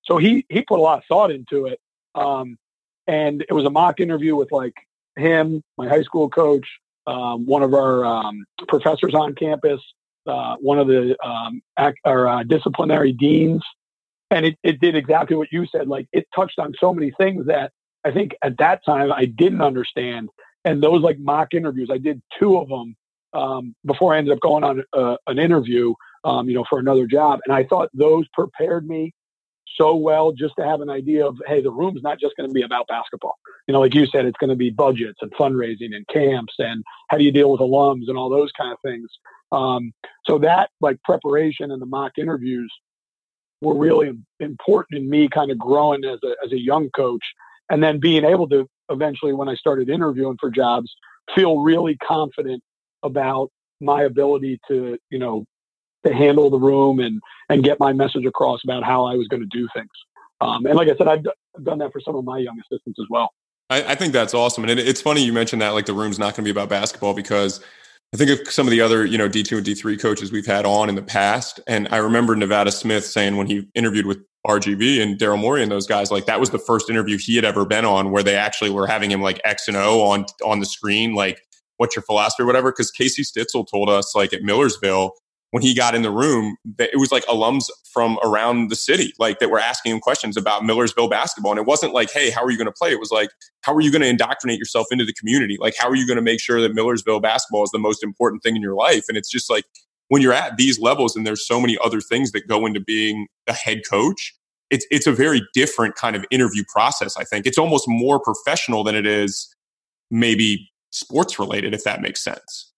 So he he put a lot of thought into it. Um, and it was a mock interview with like him, my high school coach, um, one of our um, professors on campus, uh, one of the um, ac- our uh, disciplinary deans, and it, it did exactly what you said. Like it touched on so many things that I think at that time I didn't understand. And those like mock interviews, I did two of them um, before I ended up going on uh, an interview. um, you know, for another job. And I thought those prepared me so well just to have an idea of, hey, the room's not just going to be about basketball. You know, like you said, it's going to be budgets and fundraising and camps and how do you deal with alums and all those kind of things. Um, so that like preparation and the mock interviews were really important in me kind of growing as a, as a young coach and then being able to eventually when I started interviewing for jobs feel really confident about my ability to, you know, to handle the room and and get my message across about how I was going to do things. Um, and like I said, I've, d- I've done that for some of my young assistants as well. I, I think that's awesome, and it, it's funny you mentioned that like the room's not going to be about basketball because I think of some of the other you know D two and D three coaches we've had on in the past, and I remember Nevada Smith saying when he interviewed with RGV and Daryl Morey and those guys, like that was the first interview he had ever been on where they actually were having him like X and O on on the screen, like what's your philosophy or whatever. Because Casey Stitzel told us like at Millersville when he got in the room it was like alums from around the city like that were asking him questions about millersville basketball. And it wasn't like hey how are you going to play? It was like how are you going to indoctrinate yourself into the community? Like how are you going to make sure that millersville basketball is the most important thing in your life? And it's just like when you're at these levels and there's so many other things that go into being a head coach it's it's a very different kind of interview process i think. It's almost more professional than it is maybe sports related if that makes sense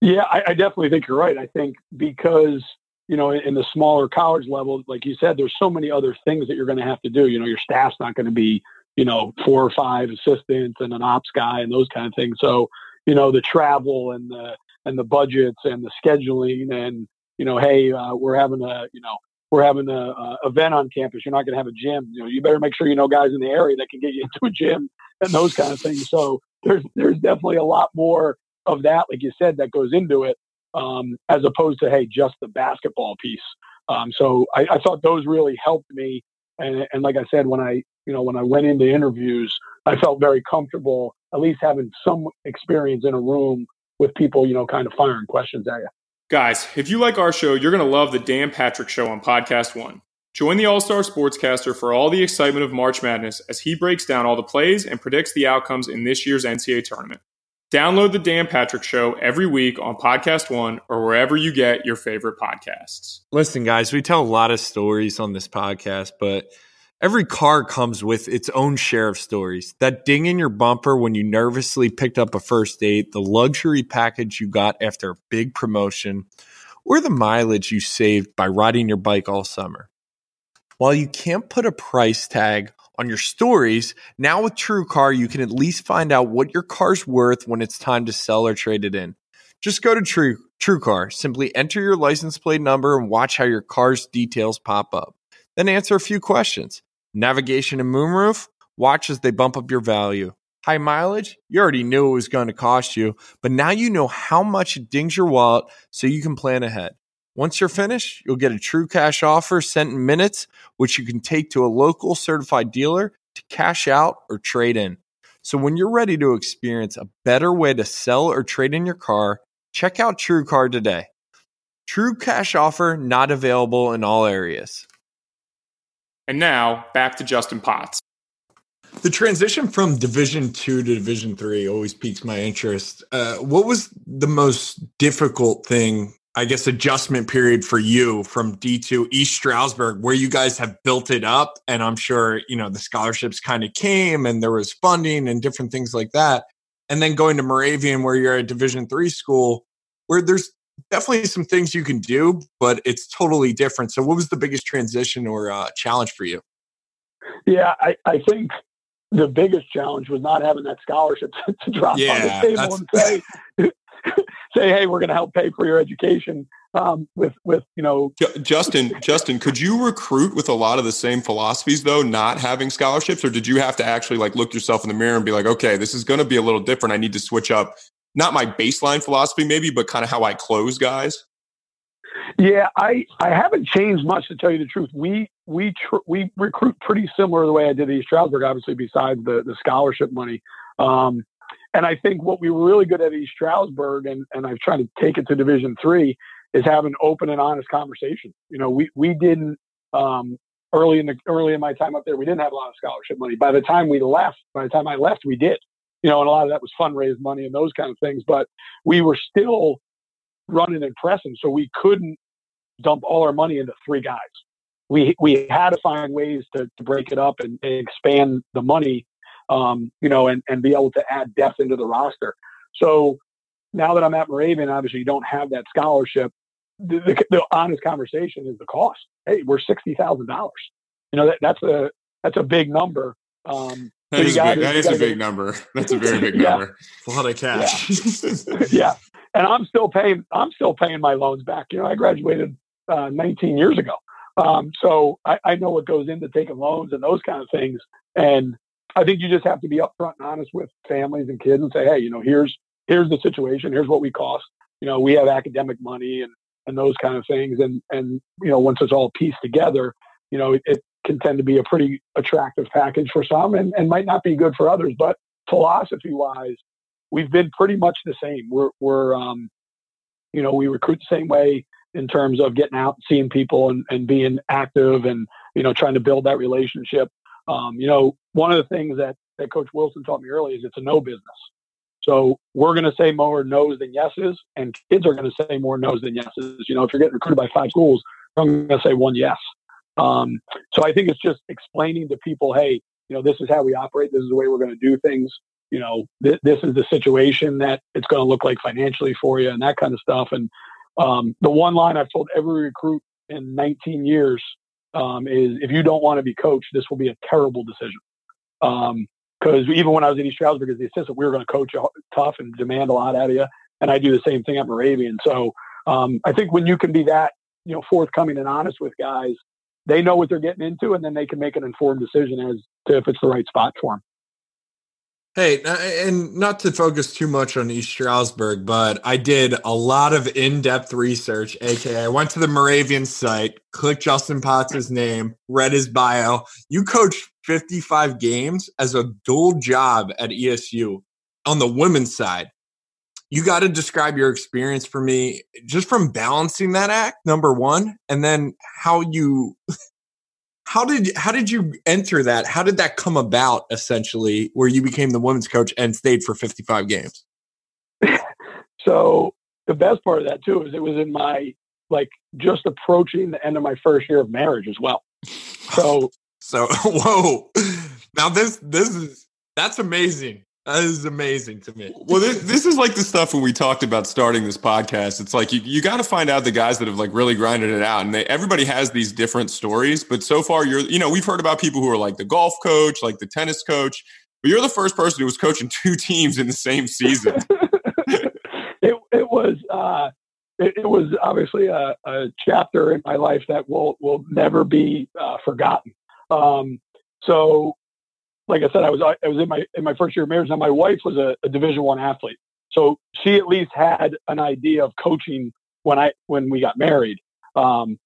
yeah, I, I definitely think you're right. I think because you know, in the smaller college level, like you said, there's so many other things that you're going to have to do. You know, your staff's not going to be, you know, four or five assistants and an ops guy and those kind of things. So, you know, the travel and the and the budgets and the scheduling and you know, hey, uh, we're having a, you know, we're having a, a event on campus. You're not going to have a gym. You know, you better make sure you know guys in the area that can get you into a gym and those kind of things. So there's there's definitely a lot more of that, like you said, that goes into it, um, as opposed to hey, just the basketball piece. Um, so I, I, thought those really helped me, and, and like I said, when I you know when I went into interviews, I felt very comfortable, at least having some experience in a room with people, you know, kind of firing questions at you. Guys, if you like our show, you're going to love the Dan Patrick Show on Podcast One. Join the All Star Sportscaster for all the excitement of March Madness as he breaks down all the plays and predicts the outcomes in this year's NCAA tournament. Download the Dan Patrick Show every week on Podcast One or wherever you get your favorite podcasts. Listen, guys, we tell a lot of stories on this podcast, but every car comes with its own share of stories. That ding in your bumper when you nervously picked up a first date, the luxury package you got after a big promotion, or the mileage you saved by riding your bike all summer. While you can't put a price tag on your stories. Now with TrueCar, you can at least find out what your car's worth when it's time to sell or trade it in. Just go to True TrueCar, simply enter your license plate number and watch how your car's details pop up. Then answer a few questions. Navigation and moonroof, watch as they bump up your value. High mileage, you already knew it was going to cost you, but now you know how much it dings your wallet so you can plan ahead. Once you're finished, you'll get a true cash offer sent in minutes, which you can take to a local certified dealer to cash out or trade in. So when you're ready to experience a better way to sell or trade in your car, check out TrueCar today. True cash offer not available in all areas. And now back to Justin Potts. The transition from Division Two to Division Three always piques my interest. Uh, what was the most difficult thing I guess, adjustment period for you from D2 East Stroudsburg, where you guys have built it up. And I'm sure, you know, the scholarships kind of came and there was funding and different things like that. And then going to Moravian, where you're a Division three school, where there's definitely some things you can do, but it's totally different. So, what was the biggest transition or uh, challenge for you? Yeah, I, I think the biggest challenge was not having that scholarship to, drop yeah, on the table and say, say, hey, we're going to help pay for your education. Um, with with you know, Justin, Justin, could you recruit with a lot of the same philosophies though, not having scholarships, or did you have to actually like look yourself in the mirror and be like, okay, this is going to be a little different. I need to switch up, not my baseline philosophy maybe, but kind of how I close guys. Yeah, I I haven't changed much to tell you the truth. We we tr- we recruit pretty similar the way I did at East Stroudsburg, obviously besides the the scholarship money. Um, and I think what we were really good at East Stroudsburg, and, and I've tried to take it to Division Three, is having open and honest conversation. You know, we we didn't um, early in the early in my time up there, we didn't have a lot of scholarship money. By the time we left, by the time I left, we did. You know, and a lot of that was fundraised money and those kind of things. But we were still running and pressing, so we couldn't dump all our money into three guys. We we had to find ways to, to break it up and, and expand the money, um, you know, and, and be able to add depth into the roster. So now that I'm at Moravian, obviously you don't have that scholarship. The, the, the honest conversation is the cost. Hey, we're sixty thousand dollars. You know that that's a that's a big number. Um, that is, gotta, big, that is a big number. That's a very big yeah. number. A lot of cash. Yeah. yeah. and I'm still paying. I'm still paying my loans back. You know, I graduated uh, 19 years ago, um, so I, I know what goes into taking loans and those kind of things. And I think you just have to be upfront and honest with families and kids and say, hey, you know, here's here's the situation. Here's what we cost. You know, we have academic money and and those kind of things. And and you know, once it's all pieced together, you know, it, it can tend to be a pretty attractive package for some and, and might not be good for others. But philosophy wise, we've been pretty much the same. We're, we're um, you know, we recruit the same way in terms of getting out, seeing people and, and being active and, you know, trying to build that relationship. Um, you know, one of the things that, that Coach Wilson taught me early is it's a no business. So we're going to say more no's than yeses, and kids are going to say more no's than yeses. You know, if you're getting recruited by five schools, I'm going to say one yes. Um, so I think it's just explaining to people, hey, you know, this is how we operate. This is the way we're going to do things. You know, th- this is the situation that it's going to look like financially for you and that kind of stuff. And um, the one line I've told every recruit in 19 years um, is if you don't want to be coached, this will be a terrible decision. Because um, even when I was at East Stroudsburg as the assistant, we were going to coach tough and demand a lot out of you. And I do the same thing at Moravian. So um, I think when you can be that, you know, forthcoming and honest with guys, they know what they're getting into, and then they can make an informed decision as to if it's the right spot for them. Hey, and not to focus too much on East Stroudsburg, but I did a lot of in-depth research. AKA, I went to the Moravian site, clicked Justin Potts' name, read his bio. You coached 55 games as a dual job at ESU on the women's side you got to describe your experience for me just from balancing that act number one and then how you how did how did you enter that? How did that come about essentially where you became the women's coach and stayed for 55 games? So the best part of that too is it was in my like just approaching the end of my first year of marriage as well. So so whoa. Now this this is that's amazing that is amazing to me. Well, this, this, is like the stuff when we talked about starting this podcast. It's like you, you got to find out the guys that have like really grinded it out, and they, everybody has these different stories. But so far, you're you know we've heard about people who are like the golf coach, like the tennis coach, but you're the first person who was coaching two teams in the same season. it it was uh, it, it, was obviously a, a, chapter in my life that will will never be uh, forgotten. Um, so like I said, I was I was in my in my first year of marriage, and my wife was a, a Division One athlete, so she at least had an idea of coaching when I when we got married. Um,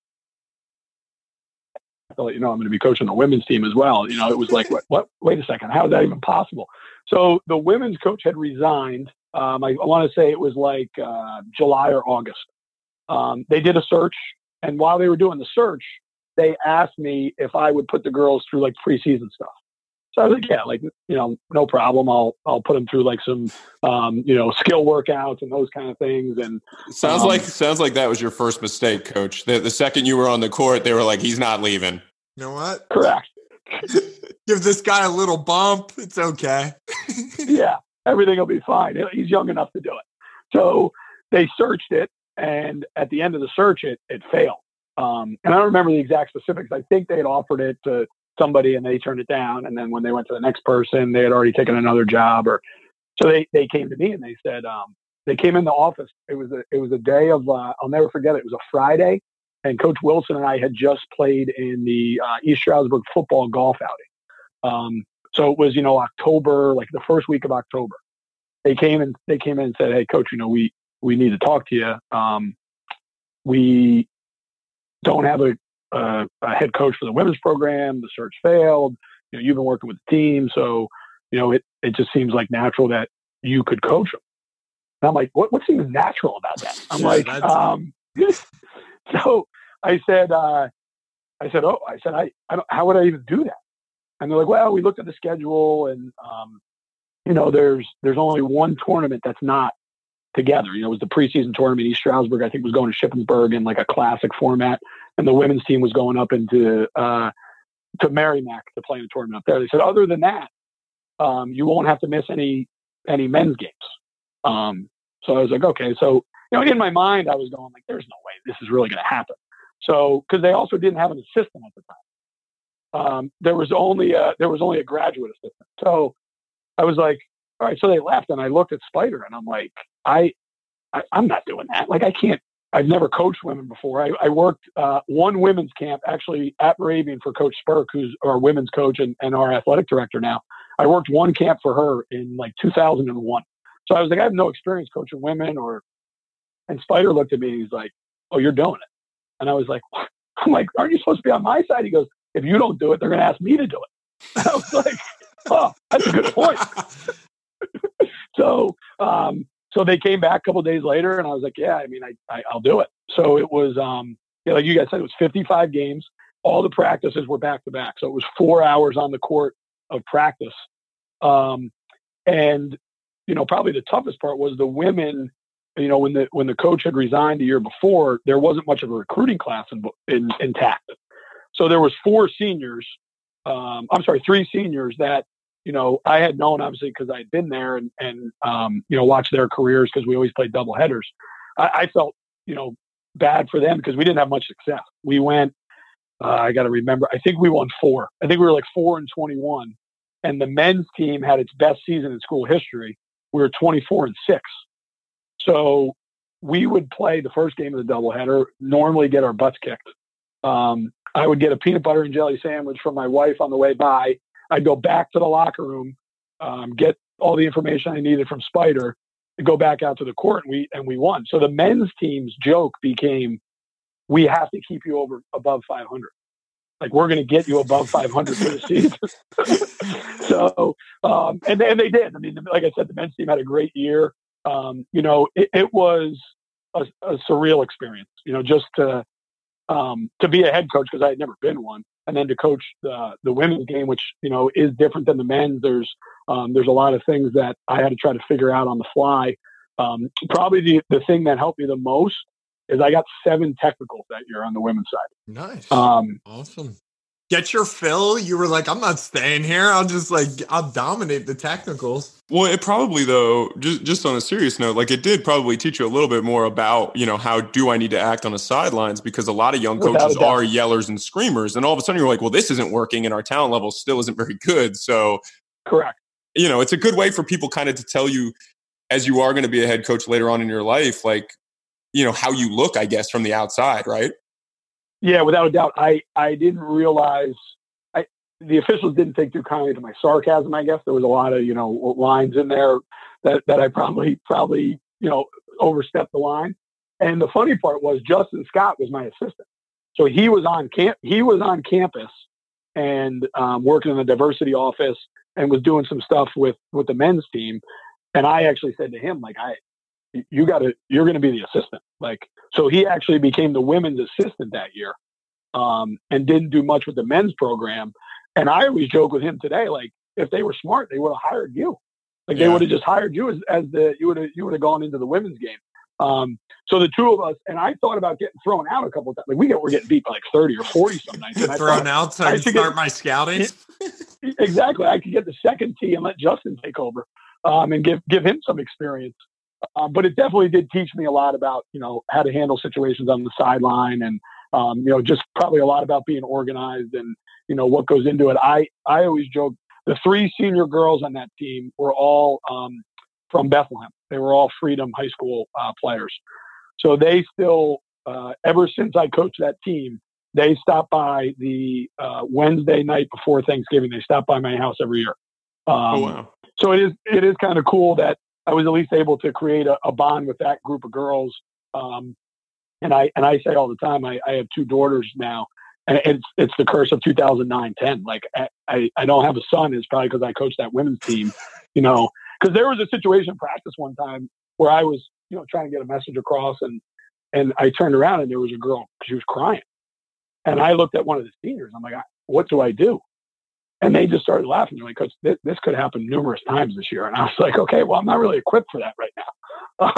I'll let you know I'm going to be coaching the women's team as well. You know, it was like, what, what? Wait a second, how is that even possible? So the women's coach had resigned. Um, I, I want to say it was like uh, July or August. Um, they did a search, and while they were doing the search, they asked me if I would put the girls through like preseason stuff. So I was like, yeah, like you know, no problem. I'll I'll put him through like some um, you know skill workouts and those kind of things. And sounds um, like sounds like that was your first mistake, coach. The, the second you were on the court, they were like, he's not leaving. You know what? Correct. Give this guy a little bump. It's okay. yeah, everything will be fine. He's young enough to do it. So they searched it, and at the end of the search, it it failed. Um, and I don't remember the exact specifics. I think they had offered it to somebody and they turned it down. And then when they went to the next person, they had already taken another job or so they, they came to me and they said, um, they came in the office. It was a, it was a day of, uh, I'll never forget it. It was a Friday and coach Wilson and I had just played in the uh, East Stroudsburg football golf outing. Um, so it was, you know, October, like the first week of October. They came and they came in and said, "Hey, coach, you know, we we need to talk to you. Um, we don't have a uh, a head coach for the women's program. The search failed. You know, you've been working with the team, so you know it. It just seems like natural that you could coach them. And I'm like, what, what's even natural about that? I'm yeah, like, um, so I said, uh, I said, oh, I said, I, I don't, how would I even do that? And they're like, well, we looked at the schedule, and um, you know, there's there's only one tournament that's not together. You know, it was the preseason tournament. East Stroudsburg, I think, was going to Shippensburg in like a classic format, and the women's team was going up into uh, to Merrimack to play in a tournament up there. They said, other than that, um, you won't have to miss any any men's games. Um, so I was like, okay. So you know, in my mind, I was going like, there's no way this is really going to happen. So because they also didn't have an assistant at the time, um, there was only a, there was only a graduate assistant. So I was like, all right. So they left, and I looked at Spider, and I'm like, I, I am not doing that. Like I can't. I've never coached women before. I, I worked uh, one women's camp actually at Moravian for Coach Spirk, who's our women's coach and, and our athletic director now. I worked one camp for her in like 2001. So I was like, I have no experience coaching women or, and Spider looked at me and he's like, oh, you're doing it. And I was like, what? I'm like, aren't you supposed to be on my side? He goes, if you don't do it, they're going to ask me to do it. And I was like, oh, that's a good point. so, um, so they came back a couple days later and I was like, yeah, I mean, I, I will do it. So it was, um, yeah, like you guys said, it was 55 games. All the practices were back to back. So it was four hours on the court of practice. Um, and you know, probably the toughest part was the women. You know, when the when the coach had resigned the year before, there wasn't much of a recruiting class in, in, intact. So there was four seniors. Um, I'm sorry, three seniors that you know I had known obviously because I had been there and and um, you know watched their careers because we always played double headers. I, I felt you know bad for them because we didn't have much success. We went. Uh, I got to remember. I think we won four. I think we were like four and twenty-one, and the men's team had its best season in school history we were 24 and six. So we would play the first game of the doubleheader, normally get our butts kicked. Um, I would get a peanut butter and jelly sandwich from my wife on the way by. I'd go back to the locker room, um, get all the information I needed from Spider, and go back out to the court, and we and we won. So the men's team's joke became, "We have to keep you over above 500." Like we're going to get you above 500 for the season. so, um, and, and they did. I mean, like I said, the men's team had a great year. Um, you know, it, it was a, a, surreal experience. You know, just to um, to be a head coach because I had never been one, and then to coach the the women's game, which you know is different than the men's. There's um, there's a lot of things that I had to try to figure out on the fly. Um, probably the, the thing that helped me the most is I got seven technicals that year on the women's side. Nice. Um, awesome. Get your fill. You were like, I'm not staying here. I'll just like I'll dominate the technicals. Well, it probably though, just just on a serious note, like it did probably teach you a little bit more about, you know, how do I need to act on the sidelines because a lot of young coaches are yellers and screamers. And all of a sudden you're like, well, this isn't working and our talent level still isn't very good. So correct. You know, it's a good way for people kind of to tell you as you are going to be a head coach later on in your life, like you know how you look i guess from the outside right yeah without a doubt. I i didn't realize i the officials didn't take too kindly to my sarcasm i guess. There was a lot of you know lines in there that that i probably probably you know overstepped the line. And the funny part was justin scott was my assistant. So he was on camp he was on campus and um, working in the diversity office and was doing some stuff with with the men's team. And i actually said to him like i you got to you're going to be the assistant like so he actually became the women's assistant that year um, and didn't do much with the men's program and i always joke with him today like if they were smart they would have hired you like yeah. they would have just hired you as, as the you would have you would have gone into the women's game um, so the two of us and I thought about getting thrown out a couple of times. Like we get we're getting beat by like thirty or forty some nights. And thrown out so I start get, my scouting. exactly. I could get the second tee and let Justin take over um, and give give him some experience. Um, but it definitely did teach me a lot about you know how to handle situations on the sideline and um, you know just probably a lot about being organized and you know what goes into it. I I always joke the three senior girls on that team were all um, from Bethlehem. They were all Freedom High School uh, players, so they still uh, ever since I coached that team. They stop by the uh, Wednesday night before Thanksgiving. They stop by my house every year. Oh, um, oh wow! So it is it is kind of cool that I was at least able to create a, a bond with that group of girls. Um, and I and I say all the time, I, I have two daughters now, and it's it's the curse of 2009 10. Like I, I, don't have a son is probably because I coached that women's team, you know, because there was a situation in practice one time where I was you know trying to get a message across, and and I turned around and there was a girl she was crying, and I looked at one of the seniors. I'm like, what do I do? And they just started laughing. They're like, Coach, this, this, could happen numerous times this year. And I was like, okay, well, I'm not really equipped for that right now.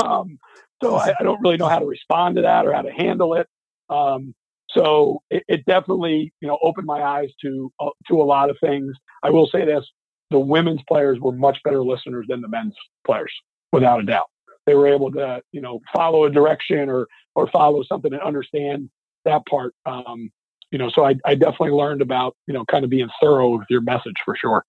Um, so I, I, don't really know how to respond to that or how to handle it. Um, so it, it, definitely, you know, opened my eyes to uh, to a lot of things. I will say this: the women's players were much better listeners than the men's players, without a doubt. They were able to, you know, follow a direction or or follow something and understand that part. Um, you know, so I, I definitely learned about, you know, kind of being thorough with your message for sure.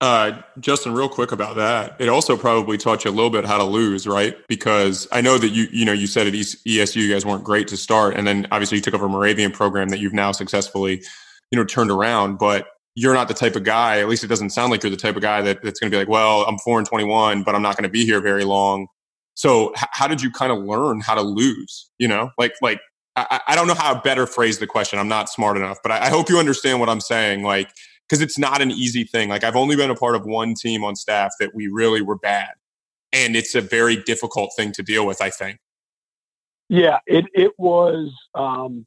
Uh, Justin, real quick about that. It also probably taught you a little bit how to lose, right? Because I know that you, you know, you said at ESU you guys weren't great to start, and then obviously you took over a Moravian program that you've now successfully, you know, turned around. But you're not the type of guy. At least it doesn't sound like you're the type of guy that, that's going to be like, well, I'm four and 21, but I'm not going to be here very long. So h- how did you kind of learn how to lose? You know, like like I, I don't know how to better phrase the question. I'm not smart enough, but I, I hope you understand what I'm saying. Like because it's not an easy thing. Like I've only been a part of one team on staff that we really were bad, and it's a very difficult thing to deal with. I think. Yeah, it it was um,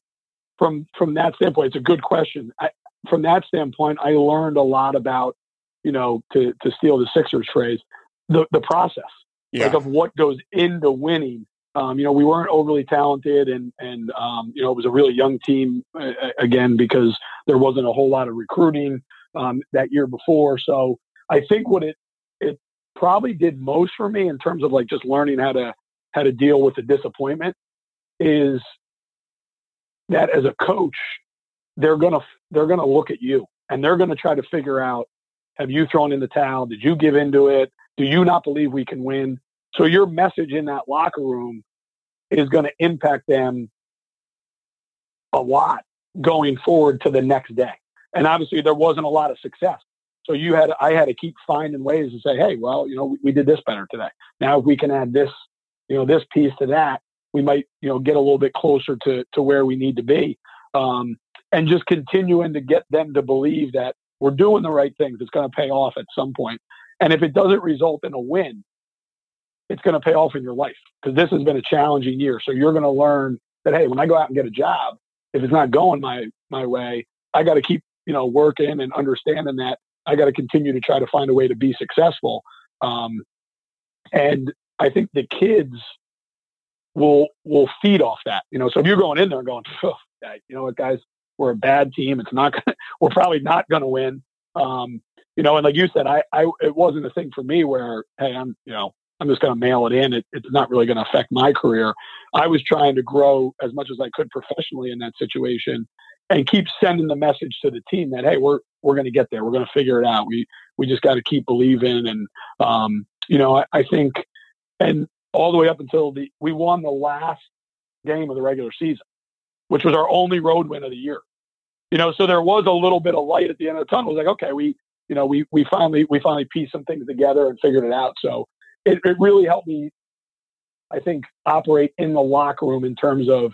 from from that standpoint. It's a good question. I, from that standpoint, I learned a lot about you know to to steal the Sixers phrase, the the process, yeah. like of what goes into winning. Um, you know, we weren't overly talented, and and um, you know, it was a really young team uh, again because there wasn't a whole lot of recruiting um, that year before. So I think what it it probably did most for me in terms of like just learning how to how to deal with the disappointment is that as a coach, they're gonna they're gonna look at you and they're gonna try to figure out have you thrown in the towel? Did you give into it? Do you not believe we can win? So your message in that locker room is going to impact them a lot going forward to the next day. And obviously there wasn't a lot of success. So you had, I had to keep finding ways to say, Hey, well, you know, we, we did this better today. Now, if we can add this, you know, this piece to that, we might, you know, get a little bit closer to, to where we need to be. Um, and just continuing to get them to believe that we're doing the right things. It's going to pay off at some point. And if it doesn't result in a win, it's going to pay off in your life because this has been a challenging year. So you're going to learn that, hey, when I go out and get a job, if it's not going my, my way, I got to keep you know, working and understanding that I got to continue to try to find a way to be successful. Um, and I think the kids will will feed off that. You know, so if you're going in there and going, you know what, guys, we're a bad team. It's not. Gonna, we're probably not going to win. Um, you know, and like you said, I, I it wasn't a thing for me where, hey, I'm, you know, I'm just going to mail it in. It, it's not really going to affect my career. I was trying to grow as much as I could professionally in that situation, and keep sending the message to the team that hey, we're we're going to get there. We're going to figure it out. We we just got to keep believing. And um, you know, I, I think, and all the way up until the we won the last game of the regular season, which was our only road win of the year. You know, so there was a little bit of light at the end of the tunnel. It was like, okay, we you know we we finally we finally pieced some things together and figured it out. So it, it really helped me, I think, operate in the locker room in terms of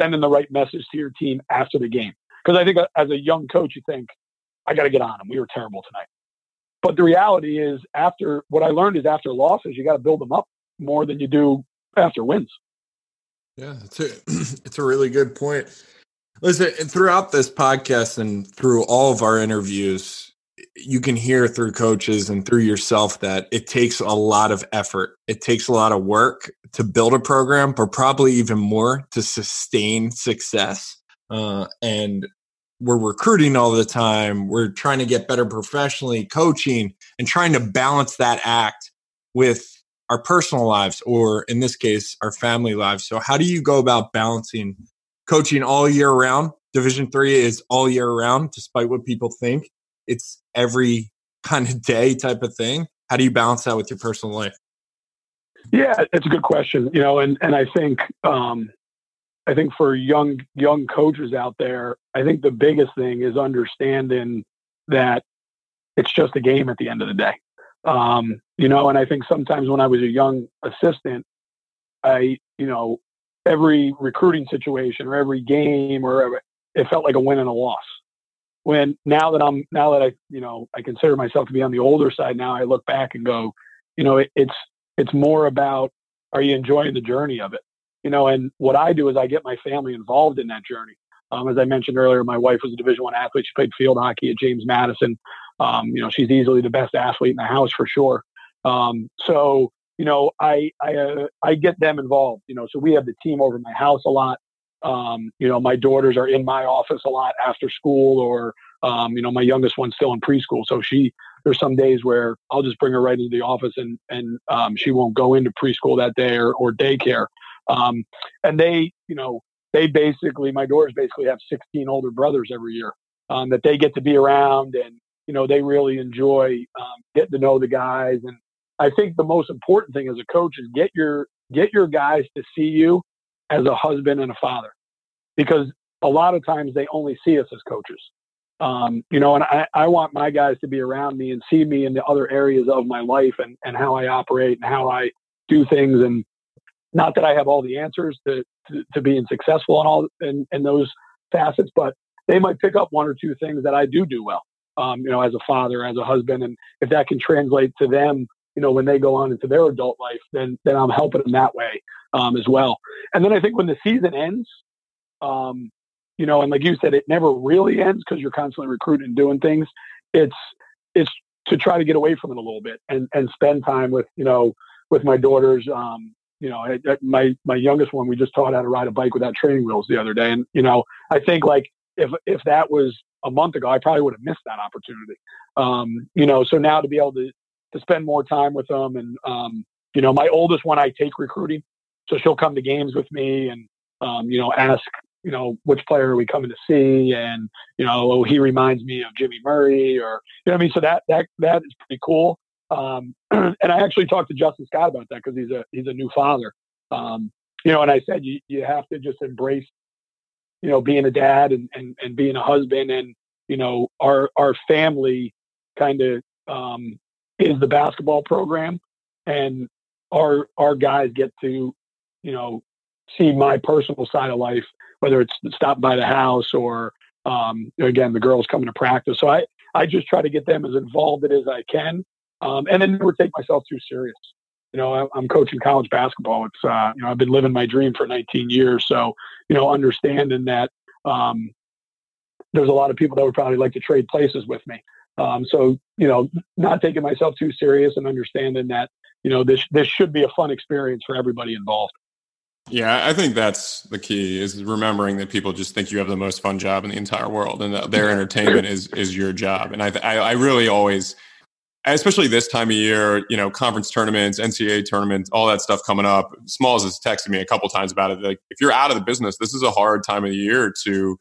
sending the right message to your team after the game. Because I think uh, as a young coach, you think, I got to get on them. We were terrible tonight. But the reality is, after what I learned is after losses, you got to build them up more than you do after wins. Yeah, it's a, it's a really good point. Listen, throughout this podcast and through all of our interviews, you can hear through coaches and through yourself that it takes a lot of effort. It takes a lot of work to build a program, but probably even more to sustain success. Uh, and we're recruiting all the time. We're trying to get better professionally, coaching, and trying to balance that act with our personal lives, or in this case, our family lives. So, how do you go about balancing coaching all year round? Division three is all year round, despite what people think it's every kind of day type of thing. How do you balance that with your personal life? Yeah, it's a good question. You know, and and I think um, I think for young young coaches out there, I think the biggest thing is understanding that it's just a game at the end of the day. Um, you know, and I think sometimes when I was a young assistant, I you know every recruiting situation or every game or it felt like a win and a loss when now that I'm now that I you know I consider myself to be on the older side now I look back and go you know it, it's it's more about are you enjoying the journey of it you know and what I do is I get my family involved in that journey um, as I mentioned earlier my wife was a division one athlete she played field hockey at James Madison um, you know she's easily the best athlete in the house for sure um, so you know, I I uh, I get them involved. You know, so we have the team over my house a lot. Um, you know, my daughters are in my office a lot after school, or um, you know, my youngest one's still in preschool, so she there's some days where I'll just bring her right into the office and and um, she won't go into preschool that day or, or daycare. Um, and they, you know, they basically my daughters basically have 16 older brothers every year um, that they get to be around, and you know, they really enjoy um, getting to know the guys. And I think the most important thing as a coach is get your get your guys to see you as a husband and a father, because a lot of times they only see us as coaches. Um, you know, and I, I want my guys to be around me and see me in the other areas of my life and, and how I operate and how I do things. And not that I have all the answers to, to, to being successful in all in, in those facets, but they might pick up one or two things that I do do well. Um, you know, as a father, as a husband, and if that can translate to them, you know, when they go on into their adult life, then then I'm helping them that way um, as well. And then I think when the season ends, um, you know, and like you said, it never really ends because you're constantly recruiting and doing things. It's it's to try to get away from it a little bit and and spend time with you know with my daughters. Um, you know, my my youngest one, we just taught how to ride a bike without training wheels the other day, and you know, I think like if if that was a month ago, I probably would have missed that opportunity. Um, you know, so now to be able to to spend more time with them, and um, you know, my oldest one, I take recruiting, so she'll come to games with me and um, you know ask you know, which player are we coming to see? And, you know, oh, he reminds me of Jimmy Murray or, you know I mean? So that, that, that is pretty cool. Um, and I actually talked to Justin Scott about that because he's a, he's a new father. Um, you know, and I said, you, you have to just embrace, you know, being a dad and, and, and being a husband and, you know, our, our family kind of, um, is the basketball program and our, our guys get to, you know, see my personal side of life whether it's stop by the house or um, again the girls coming to practice. So I I just try to get them as involved as I can, um, and then never take myself too serious. You know, I, I'm coaching college basketball. It's uh, you know I've been living my dream for 19 years, so you know understanding that um, there's a lot of people that would probably like to trade places with me. Um, so you know, not taking myself too serious and understanding that you know this this should be a fun experience for everybody involved. Yeah, I think that's the key is remembering that people just think you have the most fun job in the entire world, and that their entertainment is is your job. And I I, I really always, especially this time of year, you know, conference tournaments, NCAA tournaments, all that stuff coming up. Smalls has texted me a couple times about it. Like, if you're out of the business, this is a hard time of the year to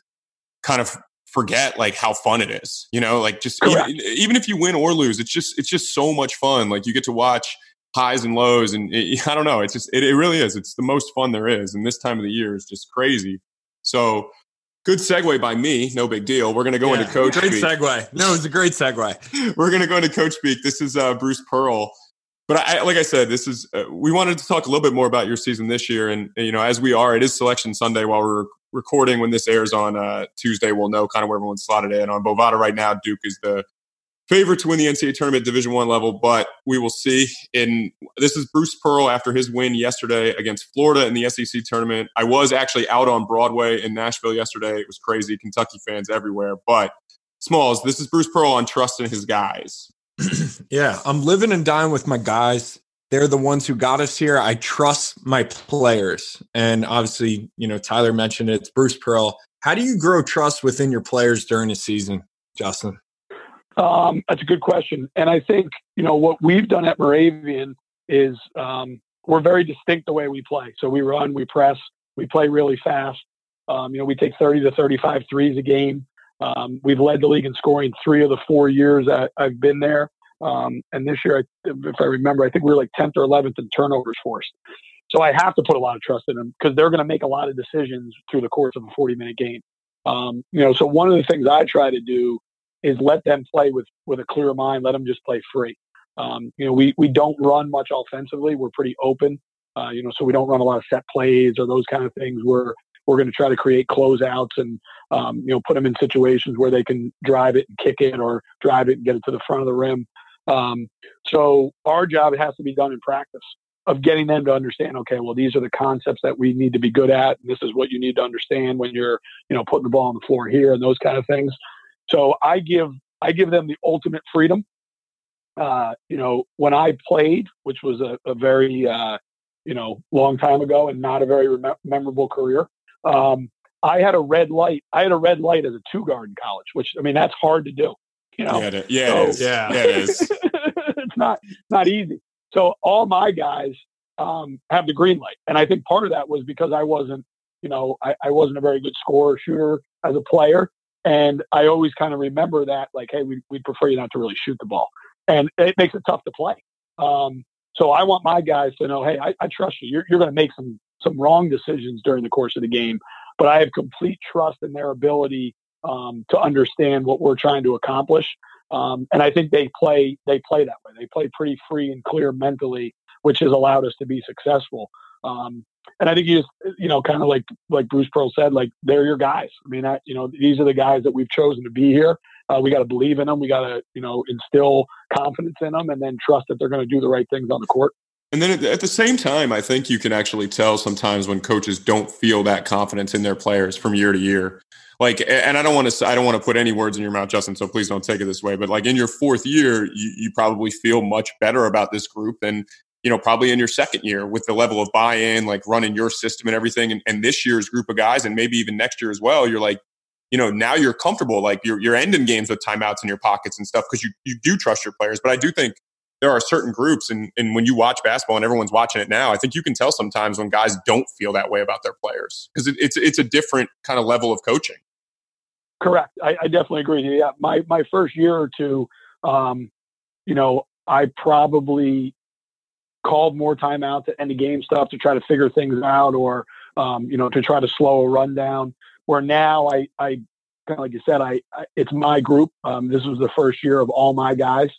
kind of forget like how fun it is. You know, like just even, even if you win or lose, it's just it's just so much fun. Like you get to watch highs and lows. And it, I don't know. It's just, it, it really is. It's the most fun there is. And this time of the year is just crazy. So good segue by me. No big deal. We're going to go yeah, into coach. Great speak. segue. No, it's a great segue. We're going to go into coach speak. This is uh, Bruce Pearl. But I, like I said, this is uh, we wanted to talk a little bit more about your season this year, and you know, as we are, it is Selection Sunday while we're recording. When this airs on uh, Tuesday, we'll know kind of where everyone's slotted in. On Bovada right now, Duke is the favorite to win the NCAA tournament Division One level, but we will see. In this is Bruce Pearl after his win yesterday against Florida in the SEC tournament. I was actually out on Broadway in Nashville yesterday. It was crazy, Kentucky fans everywhere. But Smalls, this is Bruce Pearl on trusting his guys. yeah, I'm living and dying with my guys. They're the ones who got us here. I trust my players, and obviously, you know, Tyler mentioned it. It's Bruce Pearl. How do you grow trust within your players during a season, Justin? Um, that's a good question. And I think, you know, what we've done at Moravian is um, we're very distinct the way we play. So we run, we press, we play really fast. Um, you know, we take 30 to 35 threes a game. Um, we've led the league in scoring three of the four years I've been there. Um, and this year, if I remember, I think we were like 10th or 11th in turnovers forced. So I have to put a lot of trust in them because they're going to make a lot of decisions through the course of a 40 minute game. Um, you know, so one of the things I try to do is let them play with with a clear mind. Let them just play free. Um, you know, we we don't run much offensively. We're pretty open. Uh, you know, so we don't run a lot of set plays or those kind of things. We're we're going to try to create closeouts and um, you know put them in situations where they can drive it and kick it or drive it and get it to the front of the rim. Um, so our job has to be done in practice of getting them to understand. Okay, well these are the concepts that we need to be good at, and this is what you need to understand when you're you know putting the ball on the floor here and those kind of things. So I give I give them the ultimate freedom. uh, you know, when I played, which was a, a very, uh, you know, long time ago and not a very rem- memorable career, um, I had a red light. I had a red light as a two guard in college, which I mean that's hard to do. You know, yeah, it, yeah, so, it is. Yeah. yeah, it is. it's not not easy. So all my guys um, have the green light, and I think part of that was because I wasn't, you know, I, I wasn't a very good scorer shooter as a player, and I always kind of remember that, like, hey, we, we'd prefer you not to really shoot the ball, and it makes it tough to play. Um, so I want my guys to know, hey, I, I trust you. You're, you're going to make some some wrong decisions during the course of the game, but I have complete trust in their ability um, to understand what we're trying to accomplish. Um, and I think they play they play that way. They play pretty free and clear mentally, which has allowed us to be successful. Um, and I think you just you know kind of like like Bruce Pearl said, like they're your guys. I mean, that, you know these are the guys that we've chosen to be here. Uh, we got to believe in them. We got to you know instill confidence in them, and then trust that they're going to do the right things on the court. And then at the same time, I think you can actually tell sometimes when coaches don't feel that confidence in their players from year to year. Like, and I don't want to, I don't want to put any words in your mouth, Justin. So please don't take it this way. But like in your fourth year, you, you probably feel much better about this group than you know probably in your second year with the level of buy-in, like running your system and everything. And, and this year's group of guys, and maybe even next year as well, you're like, you know, now you're comfortable. Like you're you're ending games with timeouts in your pockets and stuff because you you do trust your players. But I do think there are certain groups and, and when you watch basketball and everyone's watching it now, I think you can tell sometimes when guys don't feel that way about their players because it, it's it's a different kind of level of coaching. Correct. I, I definitely agree. Yeah, my my first year or two, um, you know, I probably called more timeouts at end of game stuff to try to figure things out, or um, you know, to try to slow a rundown. Where now I I kind of like you said, I, I it's my group. Um, this was the first year of all my guys.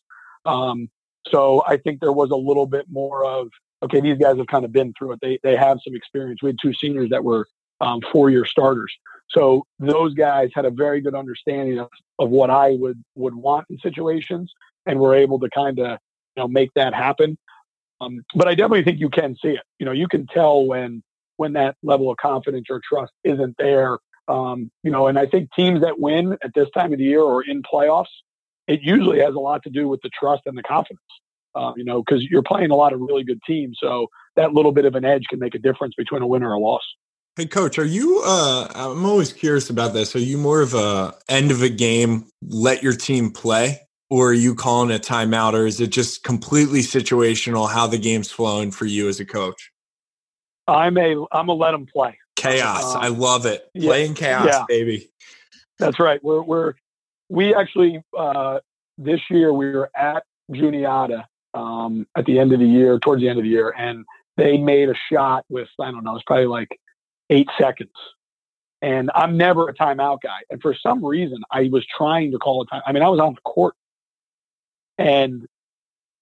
Um, so I think there was a little bit more of okay, these guys have kind of been through it. They they have some experience. We had two seniors that were um, four year starters. So those guys had a very good understanding of, of what I would would want in situations, and were able to kind of you know make that happen. Um, but I definitely think you can see it. You know, you can tell when when that level of confidence or trust isn't there. Um, you know, and I think teams that win at this time of the year or in playoffs, it usually has a lot to do with the trust and the confidence. Uh, you know, because you're playing a lot of really good teams, so that little bit of an edge can make a difference between a win or a loss. Hey, coach, are you? Uh, I'm always curious about this. Are you more of a end of a game, let your team play, or are you calling a timeout, or is it just completely situational how the game's flowing for you as a coach? I'm a I'm a let them play. Chaos, um, I love it. Yeah, Playing chaos, yeah. baby. That's right. We're we're we actually uh, this year we were at Juniata um, at the end of the year, towards the end of the year, and they made a shot with I don't know, it's probably like eight seconds. And I'm never a timeout guy. And for some reason, I was trying to call a time. I mean, I was on the court, and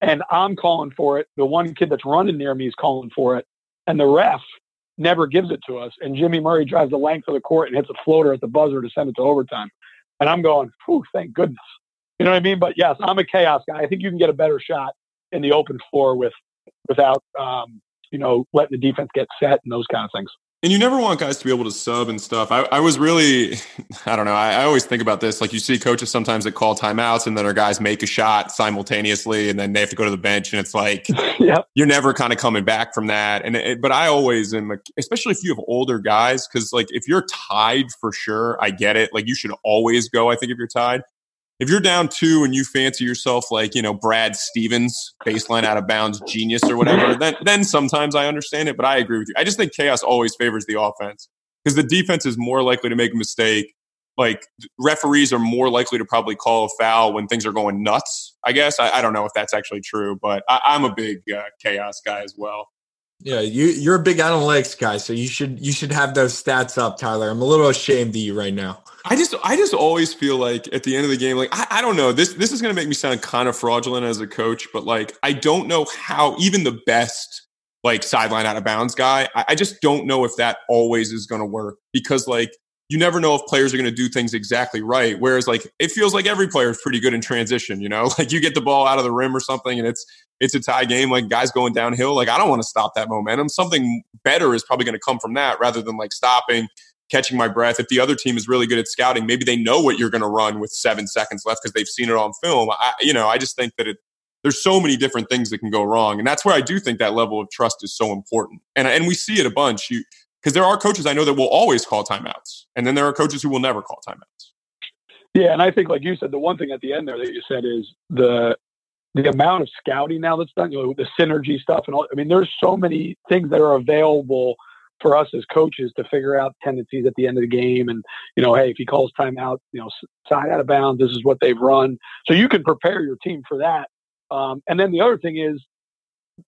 and I'm calling for it. The one kid that's running near me is calling for it, and the ref never gives it to us. And Jimmy Murray drives the length of the court and hits a floater at the buzzer to send it to overtime. And I'm going, whew, thank goodness. You know what I mean? But yes, I'm a chaos guy. I think you can get a better shot in the open floor with without um, you know letting the defense get set and those kind of things. And you never want guys to be able to sub and stuff. I, I was really, I don't know. I, I, always think about this. Like you see coaches sometimes that call timeouts and then our guys make a shot simultaneously and then they have to go to the bench. And it's like, yep. you're never kind of coming back from that. And, it, but I always am, especially if you have older guys, because like if you're tied for sure, I get it. Like you should always go, I think, if you're tied if you're down two and you fancy yourself like you know Brad Stevens, baseline out of bounds genius or whatever, then then sometimes I understand it. But I agree with you. I just think chaos always favors the offense because the defense is more likely to make a mistake. Like referees are more likely to probably call a foul when things are going nuts. I guess I, I don't know if that's actually true, but I, am a big uh, chaos guy as well. Yeah, you you're a big analytics guy, so you should you should have those stats up, Tyler. I'm a little ashamed of you right now. I just I just always feel like at the end of the game, like I, I don't know, this this is gonna make me sound kind of fraudulent as a coach, but like I don't know how even the best like sideline out of bounds guy, I, I just don't know if that always is gonna work because like you never know if players are going to do things exactly right. Whereas like it feels like every player is pretty good in transition, you know, like you get the ball out of the rim or something and it's it's a tie game, like guys going downhill. Like I don't want to stop that momentum. Something better is probably going to come from that rather than like stopping, catching my breath. If the other team is really good at scouting, maybe they know what you're going to run with seven seconds left because they've seen it on film. I, you know, I just think that it there's so many different things that can go wrong. And that's where I do think that level of trust is so important. And, and we see it a bunch. You, because there are coaches I know that will always call timeouts, and then there are coaches who will never call timeouts. Yeah, and I think, like you said, the one thing at the end there that you said is the the amount of scouting now that's done, you know, the synergy stuff, and all. I mean, there's so many things that are available for us as coaches to figure out tendencies at the end of the game, and you know, hey, if he calls timeout, you know, side out of bounds, this is what they've run, so you can prepare your team for that. Um, and then the other thing is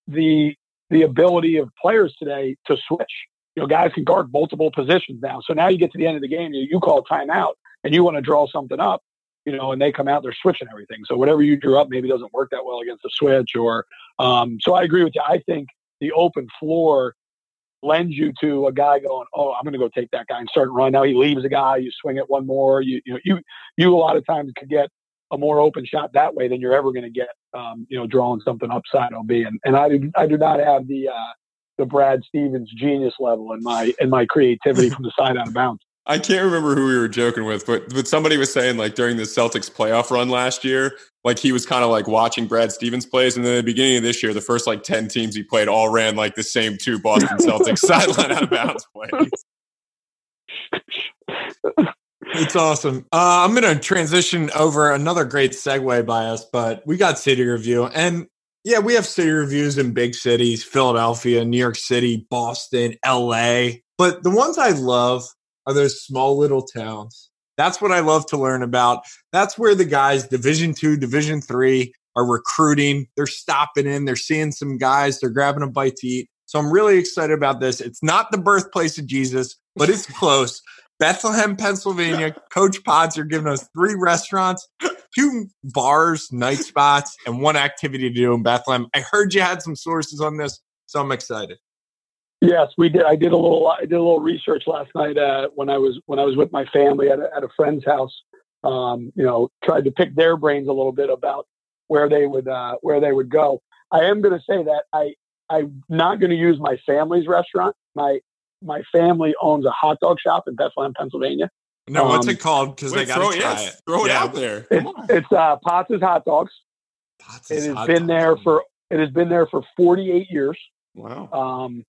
the the ability of players today to switch. You know, guys can guard multiple positions now. So now you get to the end of the game, you, you call timeout, and you want to draw something up you know, and they come out, they're switching everything. So whatever you drew up maybe doesn't work that well against the switch or, um, so I agree with you. I think the open floor lends you to a guy going, Oh, I'm going to go take that guy and start run. Now he leaves a guy, you swing it one more, you, you know, you, you a lot of times could get a more open shot that way than you're ever going to get, um, you know, drawing something upside OB. And, and I do, I do not have the, uh, the Brad Stevens genius level in my, in my creativity from the side out of bounds. I can't remember who we were joking with, but but somebody was saying like during the Celtics playoff run last year, like he was kind of like watching Brad Stevens plays, and then at the beginning of this year, the first like ten teams he played all ran like the same two Boston Celtics sideline out of bounds plays. It's awesome. Uh, I'm going to transition over another great segue by us, but we got city review, and yeah, we have city reviews in big cities: Philadelphia, New York City, Boston, L.A. But the ones I love are those small little towns. That's what I love to learn about. That's where the guys, Division two, Division three, are recruiting. They're stopping in. They're seeing some guys. They're grabbing a bite to eat. So I'm really excited about this. It's not the birthplace of Jesus, but it's close. Bethlehem, Pennsylvania. Coach Potts are giving us three restaurants, two bars, night spots, and one activity to do in Bethlehem. I heard you had some sources on this, so I'm excited. Yes, we did. I did a little. I did a little research last night uh, when I was when I was with my family at a, at a friend's house. Um, you know, tried to pick their brains a little bit about where they would uh, where they would go. I am going to say that I I'm not going to use my family's restaurant. My my family owns a hot dog shop in Bethlehem, Pennsylvania. No, um, what's it called? Because they got to try it. it. Throw it yeah. out there. It, it's uh, Potts' Hot Dogs. Potts it has been there for it has been there for 48 years. Wow. Um,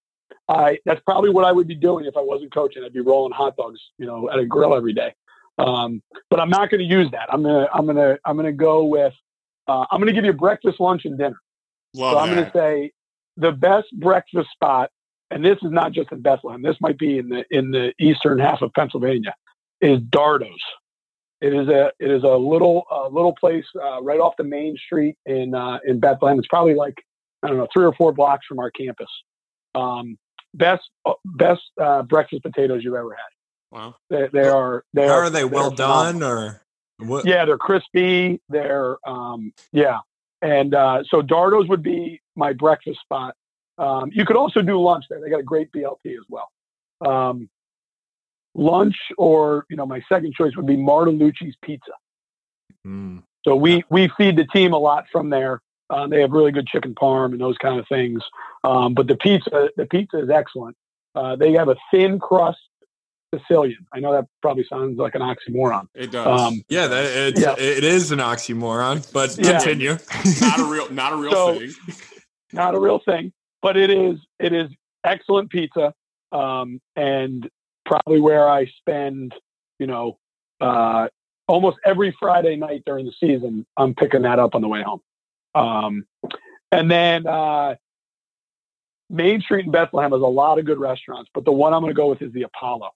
I that's probably what I would be doing if I wasn't coaching. I'd be rolling hot dogs, you know, at a grill every day. Um, but I'm not going to use that. I'm gonna I'm gonna I'm gonna go with uh, I'm gonna give you breakfast, lunch, and dinner. Love so I'm going to say the best breakfast spot, and this is not just in Bethlehem. This might be in the in the eastern half of Pennsylvania. Is Dardo's. It is a it is a little a little place uh, right off the main street in uh, in Bethlehem. It's probably like I don't know three or four blocks from our campus. Um, best uh, best uh, breakfast potatoes you've ever had. Wow, they, they are. They How are, are they? Well done or what? Yeah, they're crispy. They're um, yeah, and uh, so Dardo's would be my breakfast spot. Um, you could also do lunch there. They got a great BLT as well. Um, lunch or you know my second choice would be Martolucci's Pizza. Mm. So we we feed the team a lot from there. Um, they have really good chicken parm and those kind of things. Um, but the pizza, the pizza is excellent. Uh, they have a thin crust Sicilian. I know that probably sounds like an oxymoron. It does. Um, yeah, that, it's, yeah. it is an oxymoron. But continue. Yeah. not a real, not a real so, thing. Not a real thing, but it is. It is excellent pizza, um, and probably where I spend, you know, uh, almost every Friday night during the season. I'm picking that up on the way home. Um, and then uh, Main Street in Bethlehem has a lot of good restaurants, but the one I'm going to go with is the Apollo.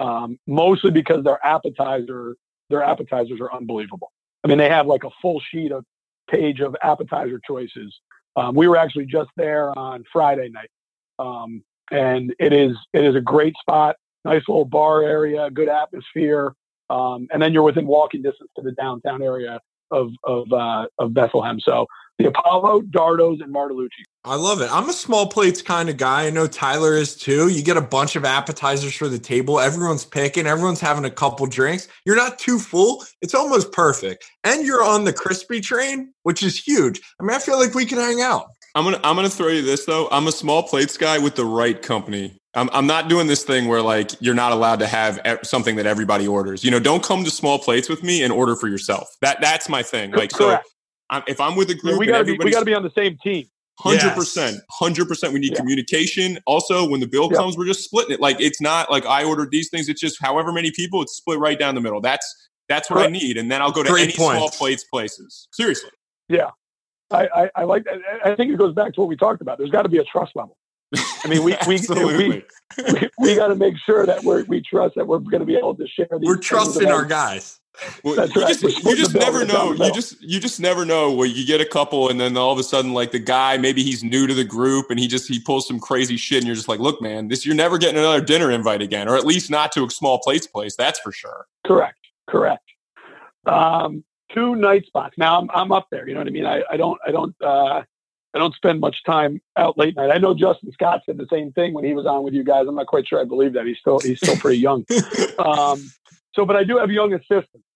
Um, mostly because their appetizer their appetizers are unbelievable. I mean, they have like a full sheet of page of appetizer choices. Um, we were actually just there on Friday night, um, and it is it is a great spot, nice little bar area, good atmosphere, um, and then you're within walking distance to the downtown area of of uh, of Bethlehem. So the Apollo, Dardo's, and Martolucci. I love it. I'm a small plates kind of guy. I know Tyler is too. You get a bunch of appetizers for the table. Everyone's picking. Everyone's having a couple drinks. You're not too full. It's almost perfect. And you're on the crispy train, which is huge. I mean, I feel like we can hang out. I'm gonna I'm gonna throw you this though. I'm a small plates guy with the right company. I'm I'm not doing this thing where like you're not allowed to have something that everybody orders. You know, don't come to small plates with me and order for yourself. That that's my thing. Like so I'm, if I'm with a group, Yeah, we gotta be we gotta be on the same team. Hundred percent, hundred percent. We need Yeah. communication. Also, when the bill Yeah. comes, we're just splitting it. Like it's not like I ordered these things. It's just however many people, it's split right down the middle. That's that's what I need, and then I'll go to Great any small plates places. Seriously, I, I, I like that. I think it goes back to what we talked about. There's got to be a trust level. I mean, we we we, we, we got to make sure that we're, we trust that we're going to be able to share. These We're trusting our guys. Well, That's you right. just, you just never know. You just you just never know where you get a couple, and then all of a sudden, like the guy, maybe he's new to the group, and he just he pulls some crazy shit, and you're just like, look, man, this you're never getting another dinner invite again, or at least not to a small plates place. That's for sure. Correct. Correct. Um, two night spots. Now I'm I'm up there. You know what I mean? I, I don't I don't uh, I don't spend much time out late night. I know Justin Scott said the same thing when he was on with you guys. I'm not quite sure I believe that. He's still he's still pretty young. Um, so, but I do have young assistants.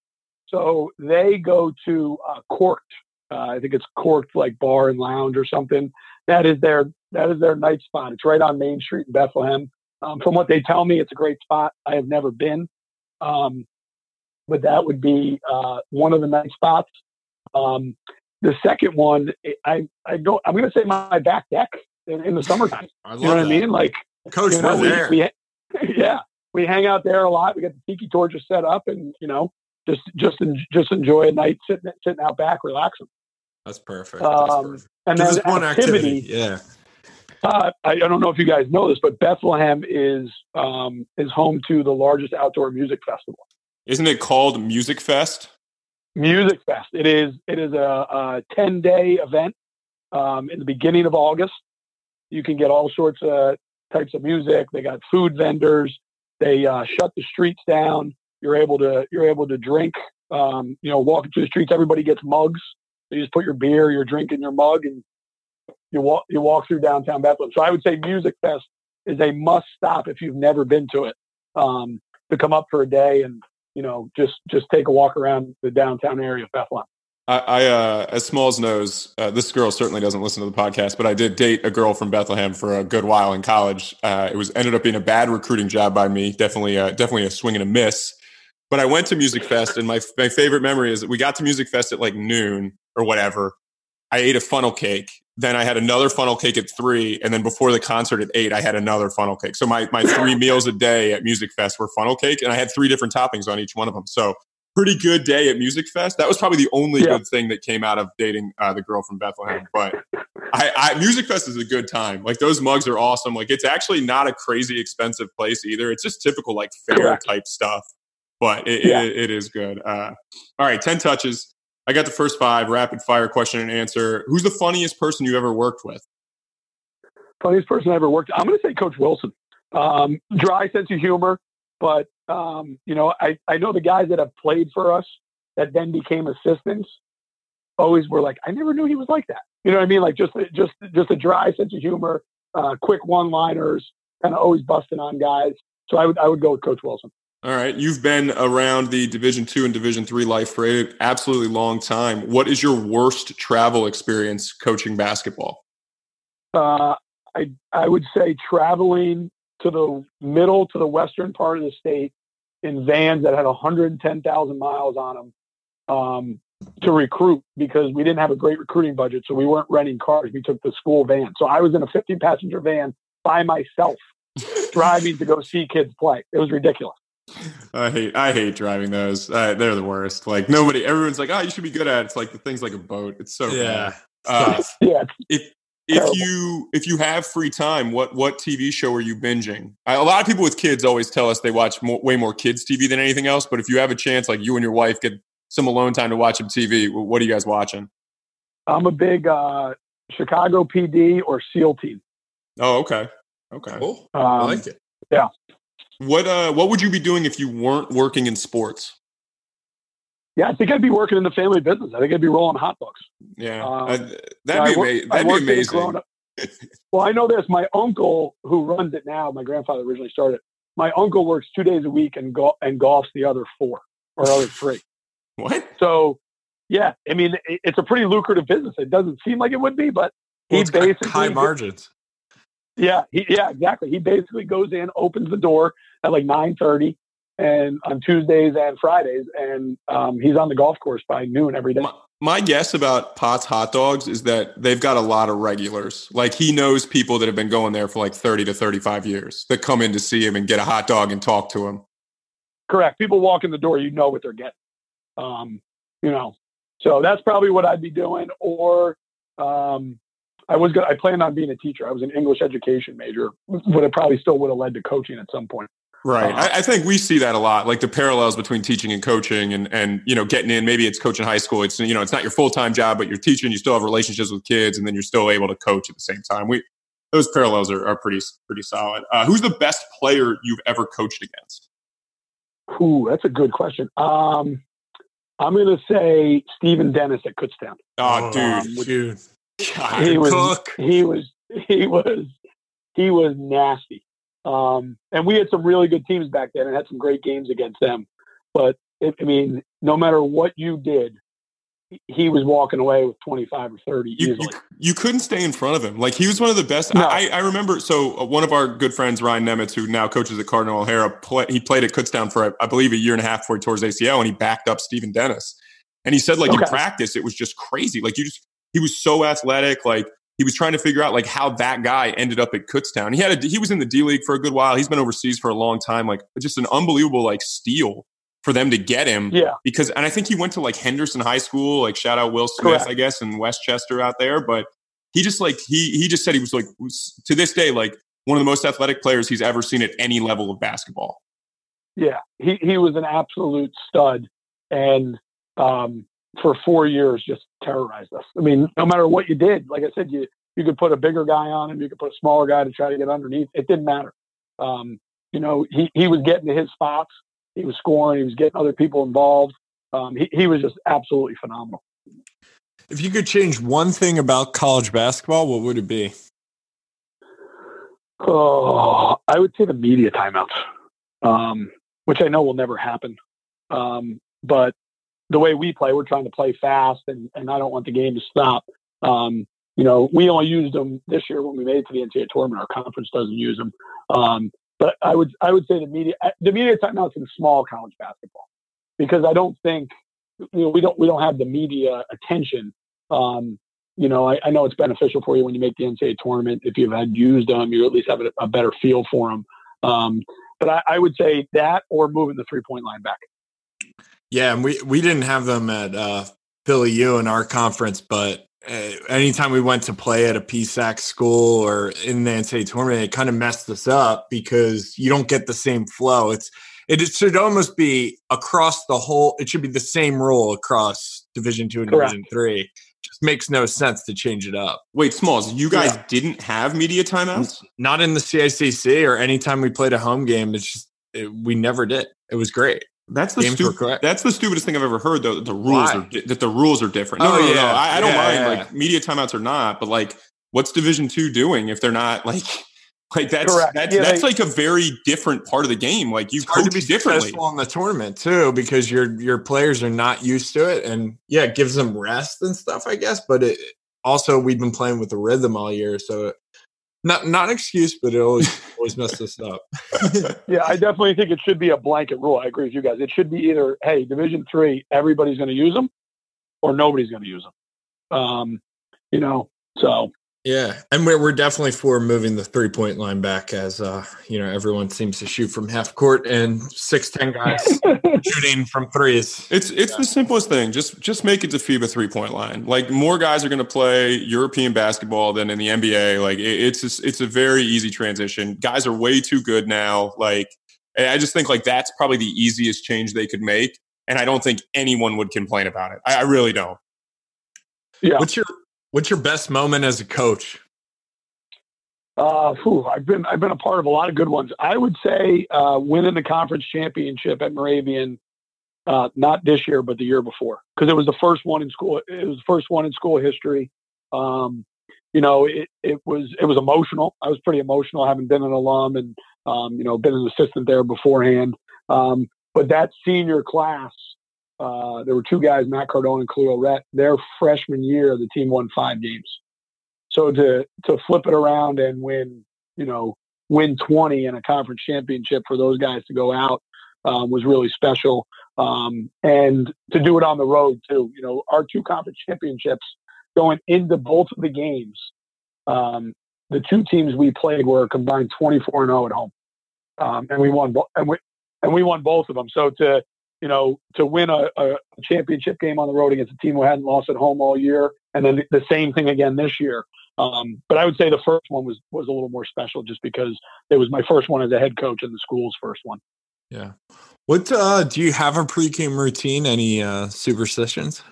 So they go to uh, Corked. Uh, I think it's Corked like bar and lounge or something. That is their that is their night spot. It's right on Main Street in Bethlehem. Um, from what they tell me, it's a great spot. I have never been, um, but that would be uh, one of the night spots. Um, the second one, I I go. I'm going to say my back deck in, in the summertime. I love You know what that. I mean? Like Coach you know, was we, there. we, yeah, we hang out there a lot. We get the tiki torches set up, and you know, just just en- just enjoy a night sitting sitting out back, relaxing. That's perfect. That's Um, perfect. And Give then one activity. activity. Yeah. Uh, I, I don't know if you guys know this, but Bethlehem is um, is home to the largest outdoor music festival, Isn't it called Musikfest? Musikfest. It is it is a, a ten day event um, in the beginning of August. You can get all sorts of types of music. They got food vendors. They uh, shut the streets down. You're able to you're able to drink. Um, you know, walking through the streets, everybody gets mugs. So you just put your beer, your drink in your mug, and you walk you walk through downtown Bethlehem. So I would say Musikfest is a must stop if you've never been to it. Um, to come up for a day and you know just just take a walk around the downtown area of Bethlehem. I, I uh, as Smalls knows, uh, this girl certainly doesn't listen to the podcast, but I did date a girl from Bethlehem for a good while in college. Uh, it was ended up being a bad recruiting job by me. Definitely, uh, definitely a swing and a miss. But I went to Musikfest, and my my favorite memory is we got to Musikfest at like noon or whatever. I ate a funnel cake. Then I had another funnel cake at three, and then before the concert at eight, I had another funnel cake. So my my three meals a day at Musikfest were funnel cake, and I had three different toppings on each one of them. So pretty good day at Musikfest. That was probably the only Yeah. good thing that came out of dating uh, the girl from Bethlehem. But I, I Musikfest is a good time. Like those mugs are awesome. Like it's actually not a crazy expensive place either. It's just typical like fair Correct. type stuff. But it, Yeah. it, it is good. Uh, all right, ten touches. I got the first five. Rapid fire question and answer. Who's the funniest person you ever worked with? funniest person I ever worked. I'm going to say Coach Wilson. Um, dry sense of humor, but um, you know, I I know the guys that have played for us that then became assistants always were like, I never knew he was like that. You know what I mean? Like just just just a dry sense of humor, uh, quick one-liners, kind of always busting on guys. So I would I would go with Coach Wilson. All right, you've been around the Division two and Division three life for an absolutely long time. What is your worst travel experience coaching basketball? Uh, I I would say traveling to the middle to the western part of the state in vans that had 110,000 miles on them um, to recruit because we didn't have a great recruiting budget, so we weren't renting cars. We took the school van. So I was in a 50 passenger van by myself driving to go see kids play. It was ridiculous. I hate I hate driving those. Uh, they're the worst. Like nobody, everyone's like, "Oh, you should be good at it." It's like the thing's like a boat. It's so Yeah. bad. Uh, Yeah, if if Terrible. you if you have free time, what what TV show are you binging? I, a lot of people with kids always tell us they watch more, way more kids TV than anything else. But if you have a chance, like you and your wife get some alone time to watch some TV, what are you guys watching? I'm a big uh, Chicago PD or SEAL team. Oh, okay, okay. Cool. Um, I like it. What uh what would you be doing if you weren't working in sports? Yeah, I think I'd be working in the family business. I think I'd be rolling hot dogs. Yeah, Um, uh, that'd be wor- ama- that'd be worked amazing. Well, I know this. My uncle, who runs it now, my grandfather originally started. My uncle works two days a week and go- and golfs the other four or other three. What? So, yeah, I mean, it, it's a pretty lucrative business. It doesn't seem like it would be, but Well, he it's basically, high margins. Yeah, he, yeah, exactly. He basically goes in, opens the door at like nine thirty, and on Tuesdays and Fridays, and um, he's on the golf course by noon every day. My, my guess about Potts hot dogs is that they've got a lot of regulars. Like he knows people that have been going there for like 30 to 35 years that come in to see him and get a hot dog and talk to him. Correct. People walk in the door, you know what they're getting. Um, you know, so that's probably what I'd be doing. Or um, I was gonna, I planned on being a teacher. I was an English education major, but it probably still would have led to coaching at some point. Right. Uh, I, I, think we see that a lot, like the parallels between teaching and coaching and, and, you know, getting in, maybe it's coaching high school. It's, you know, it's not your full-time job, but you're teaching, you still have relationships with kids and then you're still able to coach at the same time. We, those parallels are, are pretty, pretty solid. Uh, who's the best player you've ever coached against? Ooh, that's a good question. Um, I'm going to say Stephen Dennis at Kutztown. Oh, dude, um, dude. God, he was, cook. he was, he was, he was nasty. Um, and we had some really good teams back then and had some great games against them. But it, I mean, no matter what you did, he was walking away with 25 or 30 you, easily. You, you, couldn't stay in front of him. Like he was one of the best. No. I, I, remember. So uh, one of our good friends, Ryan Nemitz, who now coaches at Cardinal O'Hara, play, he played at Kutztown for, I believe, a year and a half before he tore his ACL and he backed up Stephen Dennis. And he said, like okay. in practice, it was just crazy. Like you just, he was so athletic. Like he was trying to figure out like how that guy ended up at Kutztown. He had a, he was in the D League for a good while. He's been overseas for a long time. Like just an unbelievable like steal for them to get him. Yeah. Because and I think he went to like Henderson High School. Like shout out Will Smith, Correct. I guess, in West Chester out there. But he just like he he just said he was like was, to this day like one of the most athletic players he's ever seen at any level of basketball. Yeah, he he was an absolute stud, and um, for four years just terrorized us. I mean, no matter what you did, like I said, you you could put a bigger guy on him, you could put a smaller guy to try to get underneath. It didn't matter. Um, you know, he he was getting to his spots, he was scoring, he was getting other people involved. Um, he he was just absolutely phenomenal. If you could change one thing about college basketball, what would it be? Oh, I would say the media timeouts, um, which I know will never happen. Um, but the way we play, we're trying to play fast, and, and I don't want the game to stop. Um, you know, we only used them this year when we made it to the NCAA tournament. Our conference doesn't use them. Um, but I would I would say the media the media timeouts in small college basketball because I don't think you know we don't we don't have the media attention. Um, you know, I, I, know it's beneficial for you when you make the NCAA tournament. If you've had used them, you at least have a, a better feel for them. Um, but I, I, would say that or moving the three point line back. Yeah, and we we didn't have them at uh, Philly U in our conference, but uh, anytime we went to play at a PSAC school or in the NCAA tournament, it kind of messed us up because you don't get the same flow. It's it should almost be across the whole. It should be the same rule across Division Two and Correct. Division Three. Just makes no sense to change it up. Wait, Smalls, you guys yeah. didn't have media timeouts? Not in the CACC or anytime we played a home game. It's just it, we never did. It was great. That's the stu- That's the stupidest thing I've ever heard. Though the rules Why? are di- that the rules are different. No, oh, no, yeah. no. I, I don't yeah, mind yeah. like media timeouts or not, but like, what's Division Two doing if they're not like? Like that's Correct. that's, yeah, that's they, like a very different part of the game. Like you coach to be differently in the tournament too because your your players are not used to it, and yeah, it gives them rest and stuff, I guess. But it also we've been playing with the rhythm all year, so not not an excuse, but it always always messes us up. yeah, I definitely think it should be a blanket rule. I agree with you guys. It should be either, hey, Division three, everybody's going to use them, or nobody's going to use them. Um, you know, so yeah, and we're we're definitely for moving the three point line back, as uh, you know everyone seems to shoot from half court and six ten guys shooting from threes. It's it's yeah. the simplest thing. Just just make it to FIBA three point line. Like more guys are going to play European basketball than in the NBA. Like it, it's a, it's a very easy transition. Guys are way too good now. Like I just think like that's probably the easiest change they could make, and I don't think anyone would complain about it. I, I really don't. Yeah. What's your What's your best moment as a coach? Uh, whew, I've been I've been a part of a lot of good ones. I would say uh, winning the conference championship at Moravian, uh, not this year, but the year before, because it was the first one in school. It was the first one in school history. Um, you know, it, it was it was emotional. I was pretty emotional, having been an alum and um, you know been an assistant there beforehand. Um, but that senior class uh, there were two guys, Matt Cardone and Khalil Rhett. Their freshman year, the team won five games. So to to flip it around and win, you know, win 20 in a conference championship for those guys to go out um, was really special. Um, and to do it on the road too. You know, our two conference championships going into both of the games. Um, the two teams we played were combined 24 and 0 at home, um, and we won. Bo- and we and we won both of them. So to you know to win a, a, championship game on the road against a team who hadn't lost at home all year, and then the same thing again this year. Um, but I would say the first one was was a little more special just because it was my first one as a head coach and the school's first one. Yeah. What uh, do you have a pregame routine? Any uh, superstitions?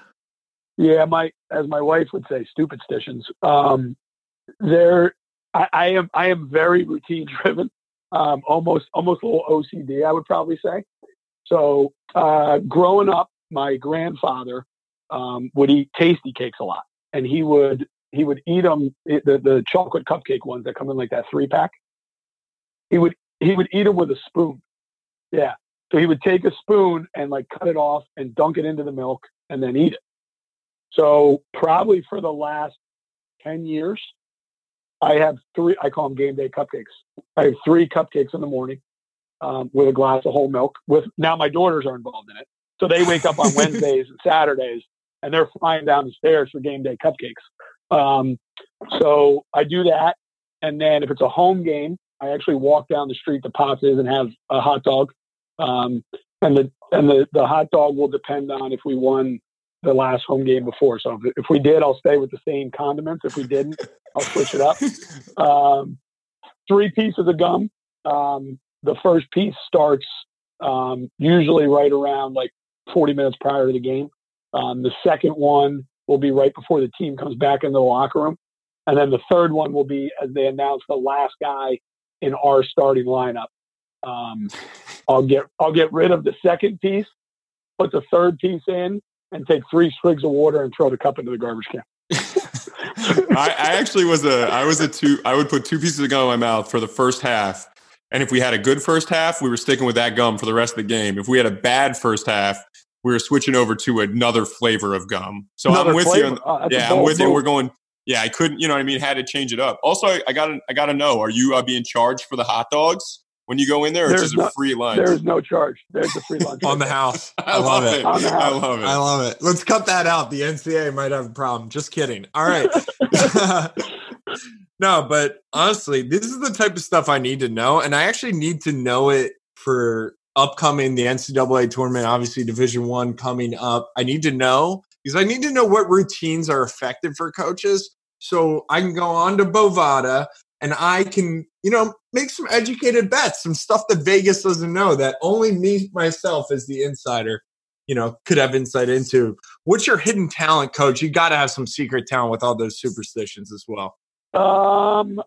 Yeah, my as my wife would say, stupid stitions. Um, there, I, I, am I am very routine driven, um, almost almost a little OCD, I would probably say. So, uh, growing up, my grandfather um, would eat Tastykakes a lot, and he would he would eat them the the chocolate cupcake ones that come in like that three pack. He would he would eat them with a spoon. Yeah. So he would take a spoon and like cut it off and dunk it into the milk and then eat it. So probably for the last 10 years, I have three, I call them game day cupcakes. I have three cupcakes in the morning um, with a glass of whole milk. With now my daughters are involved in it. So they wake up on Wednesdays and Saturdays and they're flying down the stairs for game day cupcakes. Um, so I do that. And then if it's a home game, I actually walk down the street to Potts and have a hot dog. Um, and the and the, the hot dog will depend on if we won the last home game before. So if, if we did, I'll stay with the same condiments. If we didn't, I'll switch it up. Um, three pieces of gum. Um, the first piece starts um, usually right around like 40 minutes prior to the game. Um, the second one will be right before the team comes back into the locker room. And then the third one will be as they announce the last guy in our starting lineup. Um, I'll get I'll get rid of the second piece, put the third piece in, and take three swigs of water and throw the cup into the garbage can. I, I, actually was a I was a two I would put two pieces of gum in my mouth for the first half. And if we had a good first half, we were sticking with that gum for the rest of the game. If we had a bad first half, we were switching over to another flavor of gum. So another I'm with flavor. you. On, uh, yeah, I'm with move. you. We're going. Yeah, I couldn't. You know what I mean? Had to change it up. Also, I got I got to know: Are you uh, being charged for the hot dogs? when you go in there, or it's just no, a free lunch? There's no charge. There's a free lunch on the house. I, I love, it. it. I love it. I love it. Let's cut that out. The NCA might have a problem. Just kidding. All right. no, but honestly, this is the type of stuff I need to know, and I actually need to know it for upcoming the NCAA tournament. Obviously, Division One coming up. I need to know because I need to know what routines are effective for coaches. So I can go on to Bovada and I can, you know, make some educated bets, some stuff that Vegas doesn't know that only me myself as the insider, you know, could have insight into. What's your hidden talent, coach? You got to have some secret talent with all those superstitions as well. Um,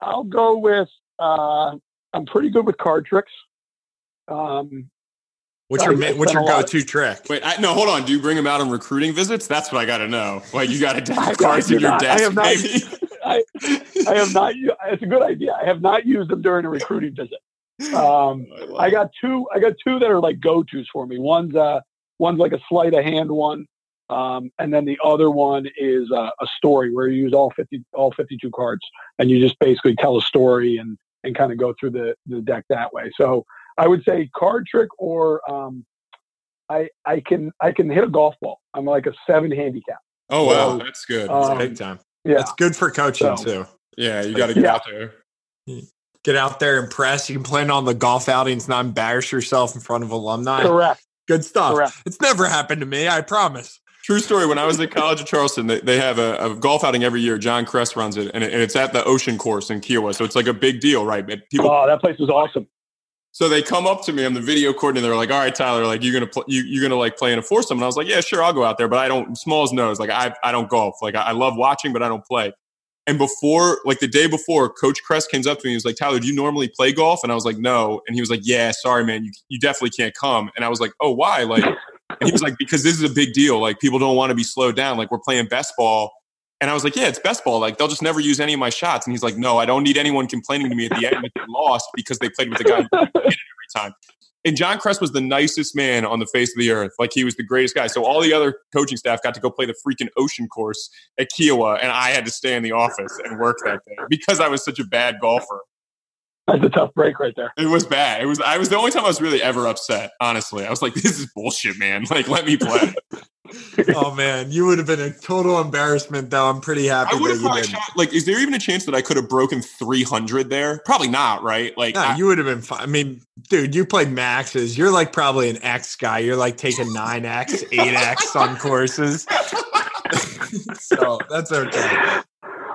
I'll go with. Uh, I'm pretty good with card tricks. Um, What's your what's your go to trick? Wait, I, no, hold on. Do you bring them out on recruiting visits? That's what I got to know. Like you got to deck cards in your desk, I maybe. I, I have not. It's a good idea. I have not used them during a recruiting visit. Um, I, I got two. I got two that are like go tos for me. One's uh, one's like a sleight of hand one, um, and then the other one is uh, a story where you use all fifty, all fifty-two cards, and you just basically tell a story and and kind of go through the the deck that way. So I would say card trick or um, I I can I can hit a golf ball. I'm like a seven handicap. Oh wow, so, that's good. Um, big time. Yeah, it's good for coaching so, too. Yeah, you got to get yeah. out there. Get out there, impress. You can plan on the golf outings, not embarrass yourself in front of alumni. Correct. Good stuff. Correct. It's never happened to me. I promise. True story. When I was at College of Charleston, they, they have a, a, golf outing every year. John Kresse runs it, and, it, and it's at the Ocean Course in Kiawah. So it's like a big deal, right? People, oh, that place was awesome. So they come up to me. I'm the video coordinator. They're like, "All right, Tyler, like you're gonna pl- you, you're gonna like play in a foursome." And I was like, "Yeah, sure, I'll go out there, but I don't." Smalls knows, like I I don't golf. Like I, I love watching, but I don't play. And before, like the day before, Coach Kresse comes up to me. He was like, "Tyler, do you normally play golf?" And I was like, "No." And he was like, "Yeah, sorry, man, you you definitely can't come." And I was like, "Oh, why?" Like, and he was like, "Because this is a big deal. Like people don't want to be slowed down. Like we're playing best ball." And I was like, yeah, it's best ball. Like they'll just never use any of my shots. And he's like, no, I don't need anyone complaining to me at the end that they lost because they played with the guy who every time. And John Kresse was the nicest man on the face of the earth. Like he was the greatest guy. So all the other coaching staff got to go play the freaking ocean course at Kiawah, and I had to stay in the office and work that day because I was such a bad golfer. That's a tough break right there. It was bad. It was. I was the only time I was really ever upset. Honestly, I was like, "This is bullshit, man. Like, let me play." oh man, you would have been a total embarrassment, though. I'm pretty happy. I would that have you probably didn't. shot. Like, is there even a chance that I could have broken 300 there? Probably not, right? Like, No, I- you would have been fine. I mean, dude, you played maxes. You're like probably an X guy. You're like taking nine X, eight X on courses. so that's okay.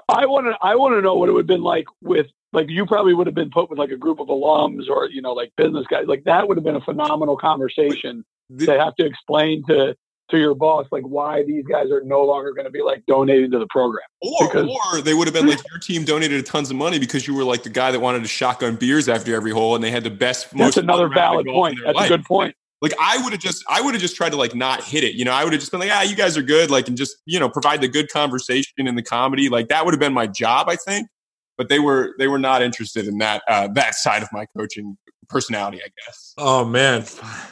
I want to. I want to know what it would have been like with like you probably would have been put with like a group of alums or you know like business guys. Like that would have been a phenomenal conversation to have to explain to to your boss like why these guys are no longer going to be like donating to the program. or because- or they would have been like your team donated tons of money because you were like the guy that wanted to shotgun beers after every hole, and they had the best. That's another valid point. That's a good point. Like I would have just, I would have just tried to like not hit it. You know, I would have just been like, ah, you guys are good, like, and just you know provide the good conversation and the comedy. Like that would have been my job, I think. But they were they were not interested in that uh, that side of my coaching personality, I guess. Oh man,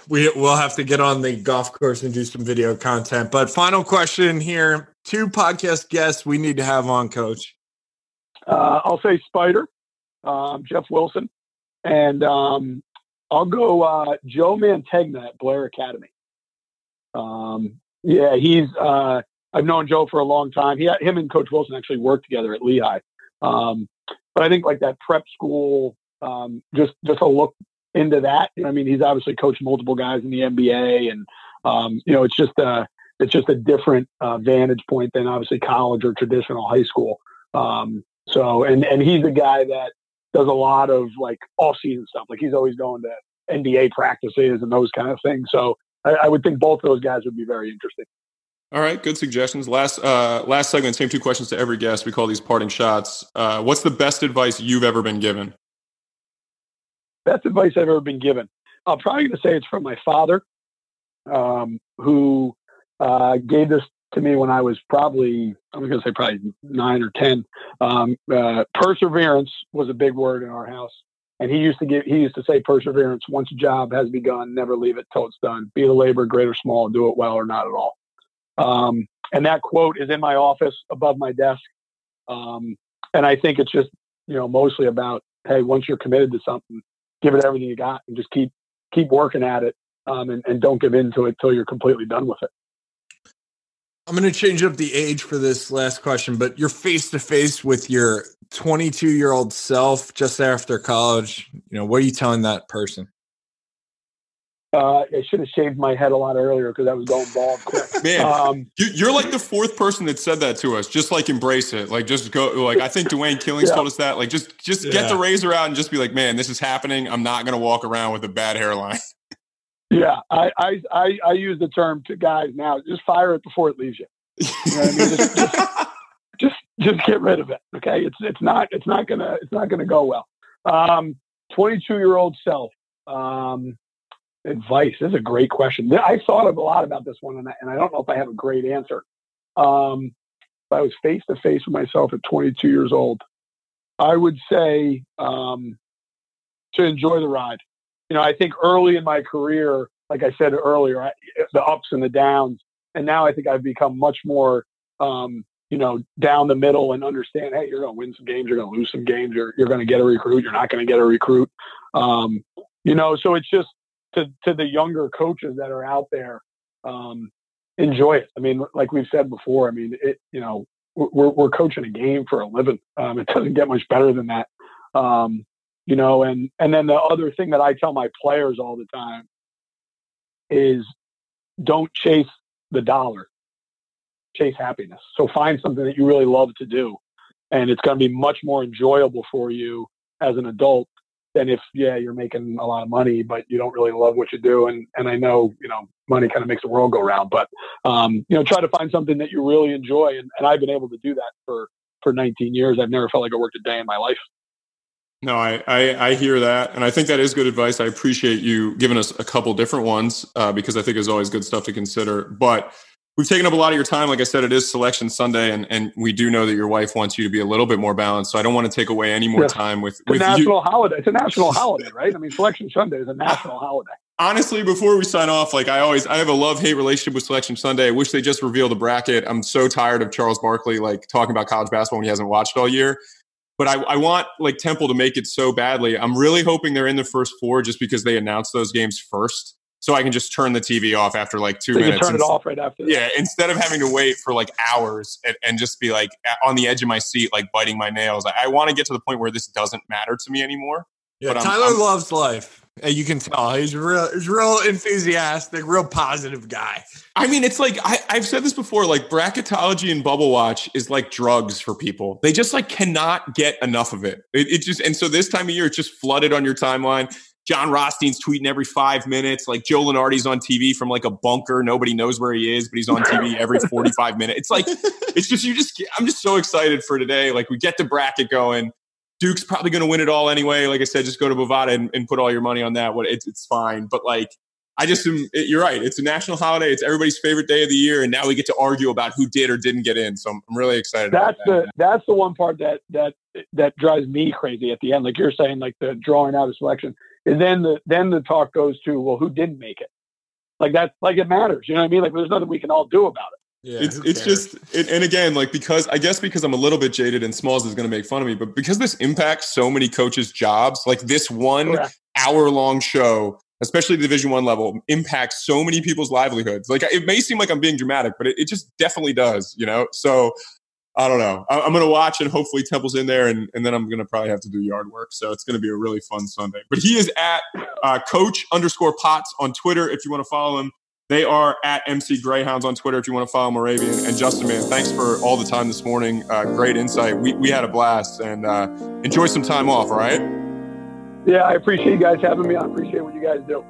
we will have to get on the golf course and do some video content. But final question here: two podcast guests we need to have on, Coach. Uh, I'll say Spider, um, Jeff Wilson, and um, I'll go uh, Joe Mantegna at Blair Academy. Um, yeah, he's. Uh, I've known Joe for a long time. He, him, and Coach Wilson actually worked together at Lehigh. Um, but I think like that prep school, um, just just a look into that. I mean, he's obviously coached multiple guys in the NBA, and um, you know, it's just a it's just a different uh, vantage point than obviously college or traditional high school. Um, so, and and he's a guy that does a lot of like off season stuff. Like he's always going to NBA practices and those kind of things. So, I, I would think both those guys would be very interesting. All right, good suggestions. Last uh, last segment, same two questions to every guest. We call these parting shots. Uh, what's the best advice you've ever been given? Best advice I've ever been given. I'm probably going to say it's from my father, um, who uh, gave this to me when I was probably, I'm going to say probably nine or 10. Um, uh, perseverance was a big word in our house. And he used to give, he used to say perseverance, once a job has begun, never leave it till it's done. Be the labor, great or small, do it well or not at all. Um, and that quote is in my office above my desk. Um, and I think it's just, you know, mostly about, hey, once you're committed to something, give it everything you got and just keep, keep working at it. Um, and, and don't give in to it till you're completely done with it. I'm going to change up the age for this last question, but you're face to face with your 22 year old self just after college. You know, what are you telling that person? Uh, I should have shaved my head a lot earlier because I was going bald quick. Man, Um, you, you're like the fourth person that said that to us. Just like embrace it. Like just go. Like I think Dwayne Killings Yeah. told us that. Like just just get the razor out and just be like, man, this is happening. I'm not gonna walk around with a bad hairline. yeah, I, I, I, I use the term to guys now, just fire it before it leaves you. know what I mean? Just- just- Just, just get rid of it. Okay. It's, it's not, it's not gonna, it's not gonna go well. Um, 22 year old self, um, advice. This is a great question. I thought a lot about this one and I, and I don't know if I have a great answer. Um, I was face to face with myself at 22 years old, I would say, um, to enjoy the ride. You know, I think early in my career, like I said earlier, I, the ups and the downs, and now I think I've become much more, um, you know, down the middle and understand. Hey, you're going to win some games, you're going to lose some games, you're you're going to get a recruit, you're not going to get a recruit. Um, you know, so it's just to to the younger coaches that are out there, um, enjoy it. I mean, like we've said before, I mean, it. You know, we're we're coaching a game for a living. Um, it doesn't get much better than that. Um, you know, and and then the other thing that I tell my players all the time is don't chase the dollar, chase happiness. So find something that you really love to do, and it's going to be much more enjoyable for you as an adult than if yeah you're making a lot of money but you don't really love what you do. And and I know you know money kind of makes the world go round, but um, you know try to find something that you really enjoy, and, and I've been able to do that for for 19 years. I've never felt like I worked a day in my life. No, I, I I hear that, and I think that is good advice. I appreciate you giving us a couple different ones uh, because I think there's always good stuff to consider. But we've taken up a lot of your time. Like I said, it is Selection Sunday, and and we do know that your wife wants you to be a little bit more balanced. So I don't want to take away any more time with with you. national holiday. It's a national holiday, right? I mean, Selection Sunday is a national holiday. honestly, before we sign off, like I always, I have a love hate relationship with Selection Sunday. I wish they just revealed the bracket. I'm so tired of Charles Barkley like talking about college basketball when he hasn't watched all year. but I, I want like Temple to make it so badly. I'm really hoping they're in the first four just because they announced those games first. So I can just turn the TV off after like two So you can minutes. turn it off right after. that. Yeah, instead of having to wait for like hours and, and just be like on the edge of my seat, like biting my nails. I, I want to get to the point where this doesn't matter to me anymore. Yeah, But I'm- Tyler I'm- loves life. And you can tell he's real. He's real enthusiastic, real positive guy. I mean, it's like I, I've said this before. Like bracketology and bubble watch is like drugs for people. They just like cannot get enough of it. It, it just and so this time of year, it's just flooded on your timeline. Jon Rothstein's tweeting every five minutes. Like Joe Lunardi's on TV from like a bunker. Nobody knows where he is, but he's on TV every 45 minutes. It's like, it's just, you just, I'm just so excited for today. Like we get the bracket going. Duke's probably going to win it all anyway. Like I said, just go to Bovada and, and put all your money on that. What it's, it's fine. But like, I just am, it, you're right. It's a national holiday. It's everybody's favorite day of the year. And now we get to argue about who did or didn't get in. So I'm, I'm really excited. That's that. the that's the one part that that that drives me crazy at the end. Like you're saying, like the drawing out of selection. And then the then the talk goes to well, who didn't make it? Like that, like it matters. You know what I mean? Like there's nothing we can all do about it. Yeah, it's it's cares? just it, and again like because I guess because I'm a little bit jaded and Smalls is going to make fun of me, but because this impacts so many coaches' jobs, like this one Correct. hour long show, especially the Division One level, impacts so many people's livelihoods. Like it may seem like I'm being dramatic, but it, it just definitely does, you know. So I don't know. I, I'm going to watch and hopefully Temple's in there, and, and then I'm going to probably have to do yard work. So it's going to be a really fun Sunday. But he is at uh, Coach underscore Potts on Twitter if you want to follow him. They are at MC Greyhounds on Twitter if you want to follow Moravian. And Justin, man, thanks for all the time this morning. Uh, great insight. We, we had a blast and uh, enjoy some time off, all right? Yeah, I appreciate you guys having me. I appreciate what you guys do.